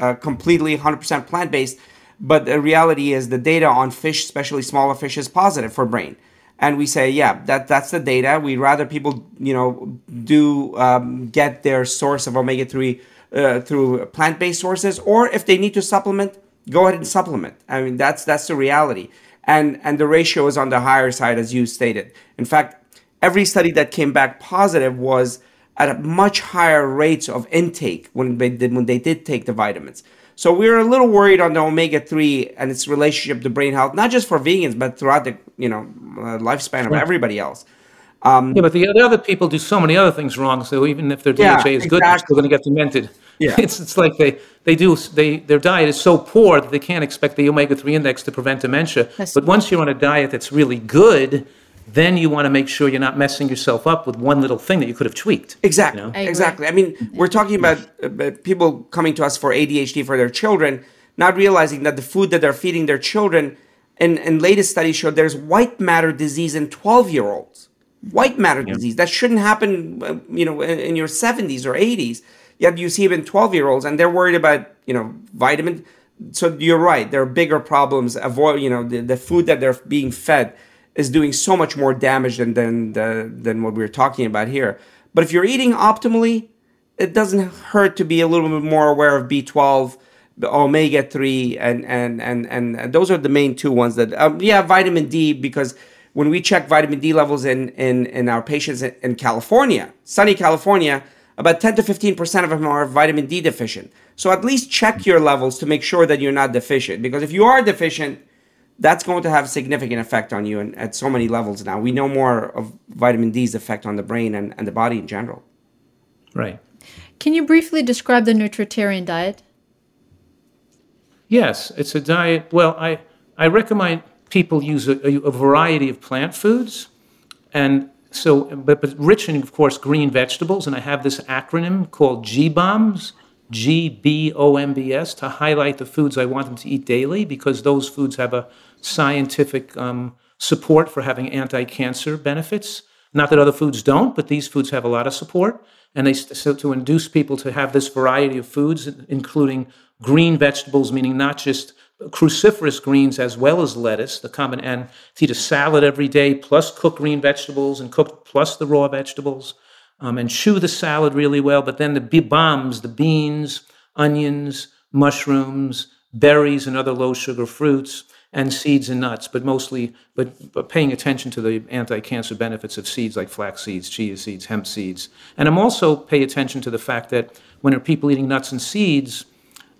uh, completely 100% plant-based but the reality is the data on fish especially smaller fish is positive for brain. And we say yeah that that's the data. We'd rather people you know do um, get their source of omega-3 uh, through plant-based sources or if they need to supplement go ahead and supplement. I mean that's that's the reality. And and the ratio is on the higher side as you stated. In fact every study that came back positive was at a much higher rates of intake when they did when they did take the vitamins so we are a little worried on the omega three and its relationship to brain health, not just for vegans, but throughout the you know uh, lifespan of everybody else. Um, yeah, but the, the, other people do so many other things wrong. So even if their DHA yeah, is good, they're still going to get demented. Yeah. It's it's like they they do they their diet is so poor that they can't expect the omega three index to prevent dementia. That's but once you're on a diet that's really good, then you want to make sure you're not messing yourself up with one little thing that you could have tweaked. Exactly. You know? I exactly. I mean, we're talking about uh, people coming to us for ADHD for their children, not realizing that the food that they're feeding their children, and, and latest studies show there's white matter disease in 12 year olds. White matter yeah. disease that shouldn't happen, uh, you know, in, in your 70s or 80s. Yet you see it in 12 year olds, and they're worried about, you know, vitamin. So you're right. There are bigger problems. Avoid, you know, the, the food that they're being fed is doing so much more damage than than than what we're talking about here. But if you're eating optimally, it doesn't hurt to be a little bit more aware of B12, omega three, and and and and those are the main two ones that um, yeah, vitamin D because when we check vitamin D levels in in in our patients in, in California, sunny California, about 10 to 15 percent of them are vitamin D deficient. So at least check your levels to make sure that you're not deficient because if you are deficient that's going to have a significant effect on you and at so many levels now. We know more of vitamin D's effect on the brain and, and the body in general. Right. Can you briefly describe the nutritarian diet? Yes, it's a diet. Well, I, I recommend people use a, a variety of plant foods and so but, but rich in of course green vegetables and i have this acronym called gbombs g-b-o-m-b-s to highlight the foods i want them to eat daily because those foods have a scientific um, support for having anti-cancer benefits. Not that other foods don't, but these foods have a lot of support. And they so to induce people to have this variety of foods, including green vegetables, meaning not just cruciferous greens as well as lettuce, the common and eat a salad every day, plus cook green vegetables and cook plus the raw vegetables, um, and chew the salad really well. But then the bombs, the beans, onions, mushrooms, berries, and other low sugar fruits and seeds and nuts, but mostly, but, but paying attention to the anti-cancer benefits of seeds like flax seeds, chia seeds, hemp seeds. And I'm also pay attention to the fact that when are people eating nuts and seeds,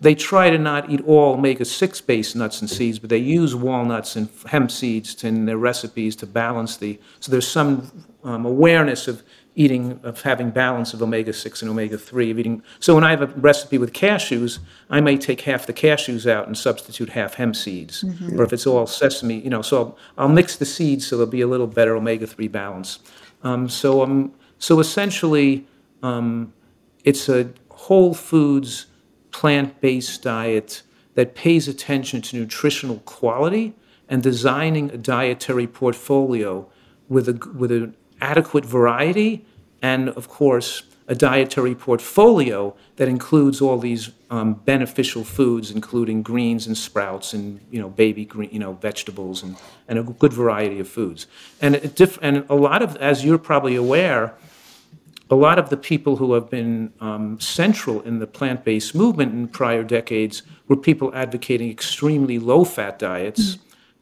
they try to not eat all omega-6 based nuts and seeds, but they use walnuts and hemp seeds in their recipes to balance the, so there's some um, awareness of eating of having balance of omega 6 and omega 3 of eating so when i have a recipe with cashews i may take half the cashews out and substitute half hemp seeds mm-hmm. or if it's all sesame you know so I'll, I'll, mix the seeds so there'll be a little better omega 3 balance um, so um, so essentially um, it's a whole foods plant-based diet that pays attention to nutritional quality and designing a dietary portfolio with a with an adequate variety, and of course, a dietary portfolio that includes all these um, beneficial foods, including greens and sprouts and you know baby green, you know vegetables and, and a good variety of foods. And it diff- and a lot of, as you're probably aware, a lot of the people who have been um, central in the plant-based movement in prior decades were people advocating extremely low-fat diets. Mm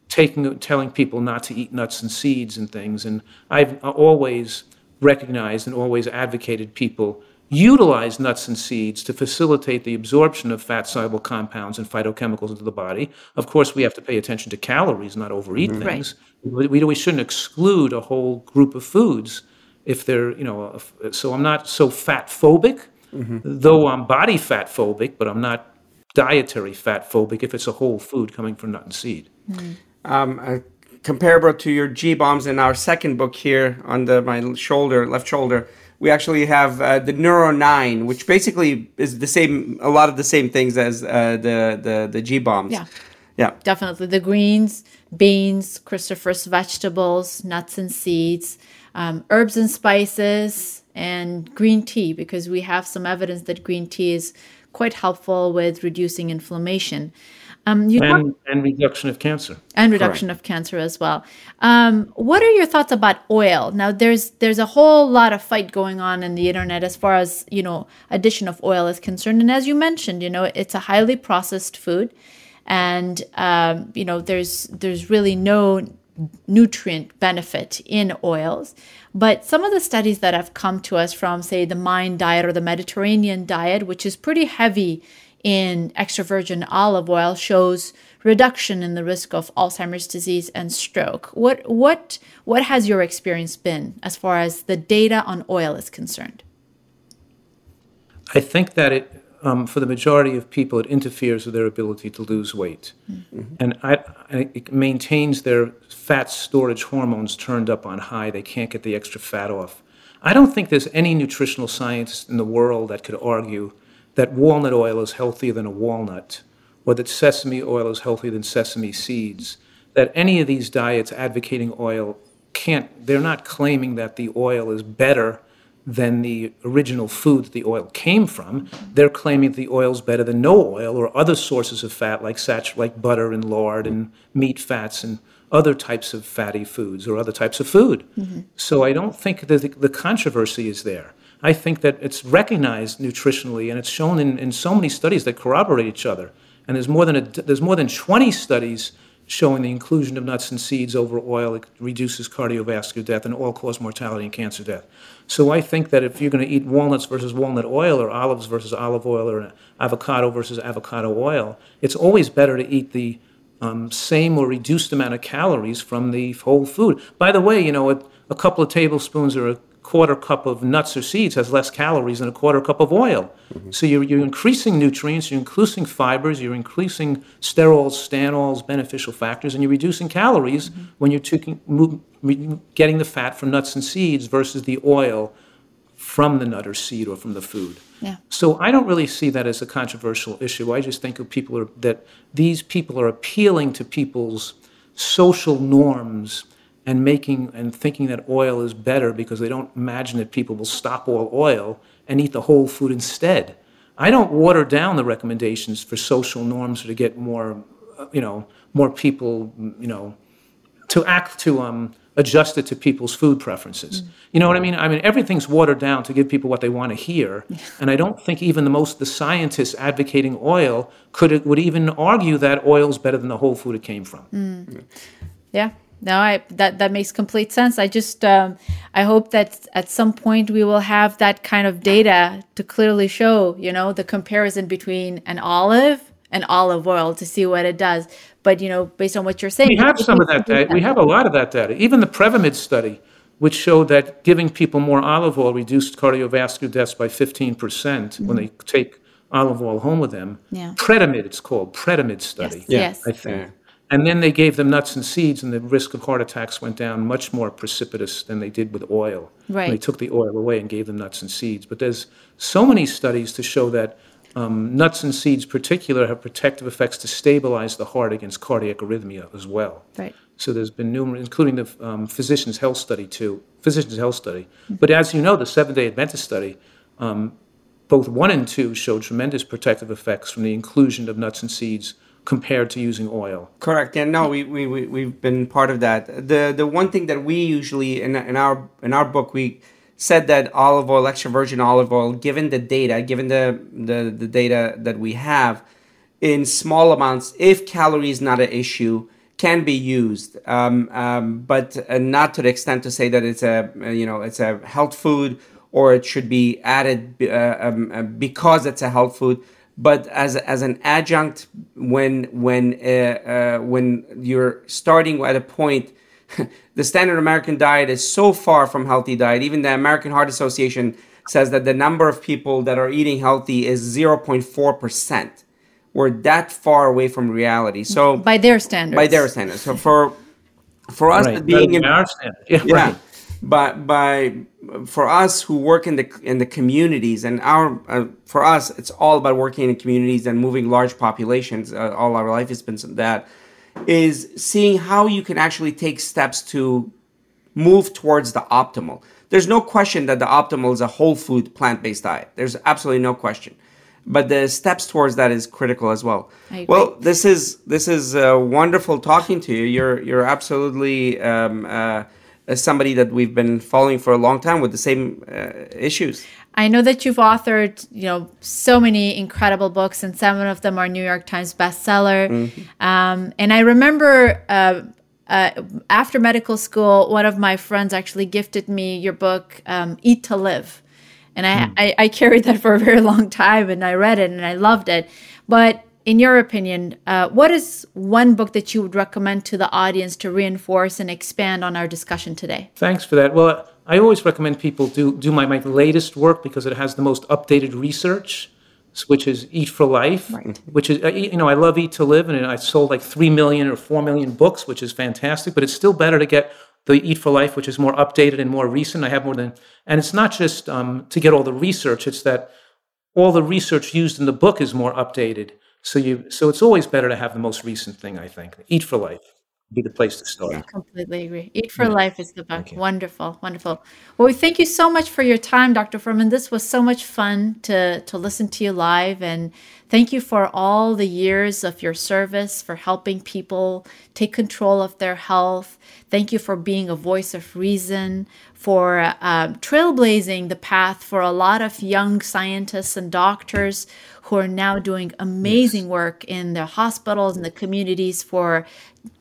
taking telling people not to eat nuts and seeds and things and i've always recognized and always advocated people utilize nuts and seeds to facilitate the absorption of fat soluble compounds and phytochemicals into the body of course we have to pay attention to calories not overeat mm-hmm. things right. we, we shouldn't exclude a whole group of foods if they're you know so i'm not so fat phobic mm-hmm. though i'm body fat phobic but i'm not dietary fat phobic if it's a whole food coming from nut and seed. Mm. Um, uh, comparable to your G bombs in our second book here on the my shoulder, left shoulder, we actually have uh, the Neuro 9, which basically is the same, a lot of the same things as uh, the, the, the G bombs. Yeah. Yeah. Definitely. The greens, beans, cruciferous vegetables, nuts and seeds, um, herbs and spices, and green tea, because we have some evidence that green tea is quite helpful with reducing inflammation. Um, and, talk- and, reduction of cancer. And reduction Correct. of cancer as well. Um, what are your thoughts about oil? Now, there's there's a whole lot of fight going on in the internet as far as you know addition of oil is concerned. And as you mentioned, you know it's a highly processed food, and um, you know there's there's really no nutrient benefit in oils. But some of the studies that have come to us from, say, the Mind diet or the Mediterranean diet, which is pretty heavy in extra virgin olive oil shows reduction in the risk of Alzheimer's disease and stroke. What what what has your experience been as far as the data on oil is concerned? I think that it um, for the majority of people, it interferes with their ability to lose weight. Mm-hmm. And I, it maintains their fat storage hormones turned up on high. They can't get the extra fat off. I don't think there's any nutritional science in the world that could argue that walnut oil is healthier than a walnut, or that sesame oil is healthier than sesame seeds, that any of these diets advocating oil can't, they're not claiming that the oil is better than the original food that the oil came from. They're claiming that the oil is better than no oil or other sources of fat like sat- like butter and lard and meat fats and other types of fatty foods or other types of food. Mm-hmm. So I don't think that the, the controversy is there. I think that it's recognized nutritionally, and it's shown in, in so many studies that corroborate each other. And there's more than a, there's more than 20 studies showing the inclusion of nuts and seeds over oil it reduces cardiovascular death and all-cause mortality and cancer death. So I think that if you're going to eat walnuts versus walnut oil, or olives versus olive oil, or avocado versus avocado oil, it's always better to eat the um, same or reduced amount of calories from the whole food. By the way, you know, a, a couple of tablespoons or a quarter cup of nuts or seeds has less calories than a quarter cup of oil. Mm-hmm. So you're, you're increasing nutrients, you're increasing fibers, you're increasing sterols, stanols, beneficial factors, and you're reducing calories mm-hmm. when you're taking, getting the fat from nuts and seeds versus the oil from the nut or seed or from the food. Yeah. So I don't really see that as a controversial issue. I just think of people are, that these people are appealing to people's social norms and making and thinking that oil is better because they don't imagine that people will stop all oil and eat the whole food instead. I don't water down the recommendations for social norms to get more, uh, you know, more people, you know, to act to um, adjust it to people's food preferences. Mm. You know what I mean? I mean everything's watered down to give people what they want to hear, and I don't think even the most the scientists advocating oil could would even argue that oil's better than the whole food it came from. Mm. Yeah, no i that that makes complete sense. I just um, i hope that at some point we will have that kind of data to clearly show you know the comparison between an olive and olive oil to see what it does. But you know based on what you're saying we have some of that data. We have a lot of that data. Even the prevamid study which showed that giving people more olive oil reduced cardiovascular deaths by 15% mm hmm when they take olive oil home with them. Yeah. Predamid, it's called Predamid study. Yes, yes. i think. Yeah. And then they gave them nuts and seeds, and the risk of heart attacks went down much more precipitous than they did with oil. Right. They took the oil away and gave them nuts and seeds. But there's so many studies to show that um, nuts and seeds, particular, have protective effects to stabilize the heart against cardiac arrhythmia as well. Right. So there's been numerous, including the um, Physicians' Health Study too. Physicians' Health Study. Mm-hmm. But as you know, the Seventh Day Adventist Study, um, both one and two showed tremendous protective effects from the inclusion of nuts and seeds compared to using oil. Correct. Yeah. No, we, we, we, we've been part of that. The, the one thing that we usually, in, in, our, in our book, we said that olive oil, extra virgin olive oil, given the data, given the, the, the data that we have, in small amounts, if calorie is not an issue, can be used, um, um, but uh, not to the extent to say that it's a you know it's a health food or it should be added uh, um, uh, because it's a health food but as as an adjunct when when uh, uh, when you're starting at a point the standard american diet is so far from healthy diet even the american heart association says that the number of people that are eating healthy is 0.4% we're that far away from reality. So by their standards. by their standards. So for for us Right. being in, Our standard. Yeah, yeah right. But by for us who work in the in the communities and our uh, for us it's all about working in communities and moving large populations uh, all our life has been that is seeing how you can actually take steps to move towards the optimal. There's no question that the optimal is a whole food plant-based diet. There's absolutely no question. But the steps towards that is critical as well. Well this is this is uh, wonderful talking to you. You're you're absolutely um, uh, as somebody that we've been following for a long time with the same uh, issues. I know that you've authored, you know, so many incredible books, and seven of them are New York Times bestseller. Um, and I remember uh, uh, after medical school, one of my friends actually gifted me your book, um, Eat to Live. And I, I, I carried that for a very long time and I read it and I loved it. But in your opinion, uh, what is one book that you would recommend to the audience to reinforce and expand on our discussion today? Thanks for that. Well, I always recommend people do do my, my latest work because it has the most updated research, which is Eat for Life, right. which is uh, you know I love Eat to Live, and I sold like three million or four million books, which is fantastic. But it's still better to get the Eat for Life, which is more updated and more recent. I have more than, and it's not just um, to get all the research; it's that all the research used in the book is more updated. So you, so it's always better to have the most recent thing. I think Eat for Life be the place to start. I completely agree. Eat for Life is the book. Wonderful, wonderful. Well, we thank you so much for your time, Dr. Fuhrman. This was so much fun to to listen to you live, and thank you for all the years of your service for helping people take control of their health. Thank you for being a voice of reason, for um, trailblazing the path for a lot of young scientists and doctors who are now doing amazing work in their hospitals and the communities for,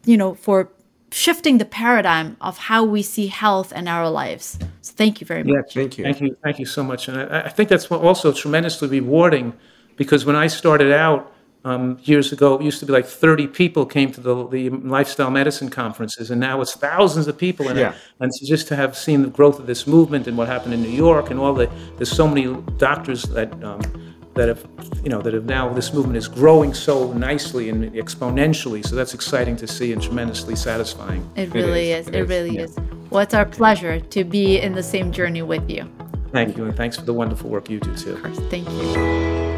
you know, for shifting the paradigm of how we see health and our lives. So thank you very much. Thank you. Thank you, thank you so much. And I, I think that's also tremendously rewarding because when I started out um, years ago, it used to be like 30 people came to the, the lifestyle medicine conferences, and now it's thousands of people. And, Yeah. and so just to have seen the growth of this movement and what happened in New York and all the, there's so many doctors that, um, that have, you know, that have now, this movement is growing so nicely and exponentially. So that's exciting to see and tremendously satisfying. It really is, is. it It is, really yeah. is. Well, it's our pleasure to be in the same journey with you. Thank you, and thanks for the wonderful work you do too. Of course. Thank you.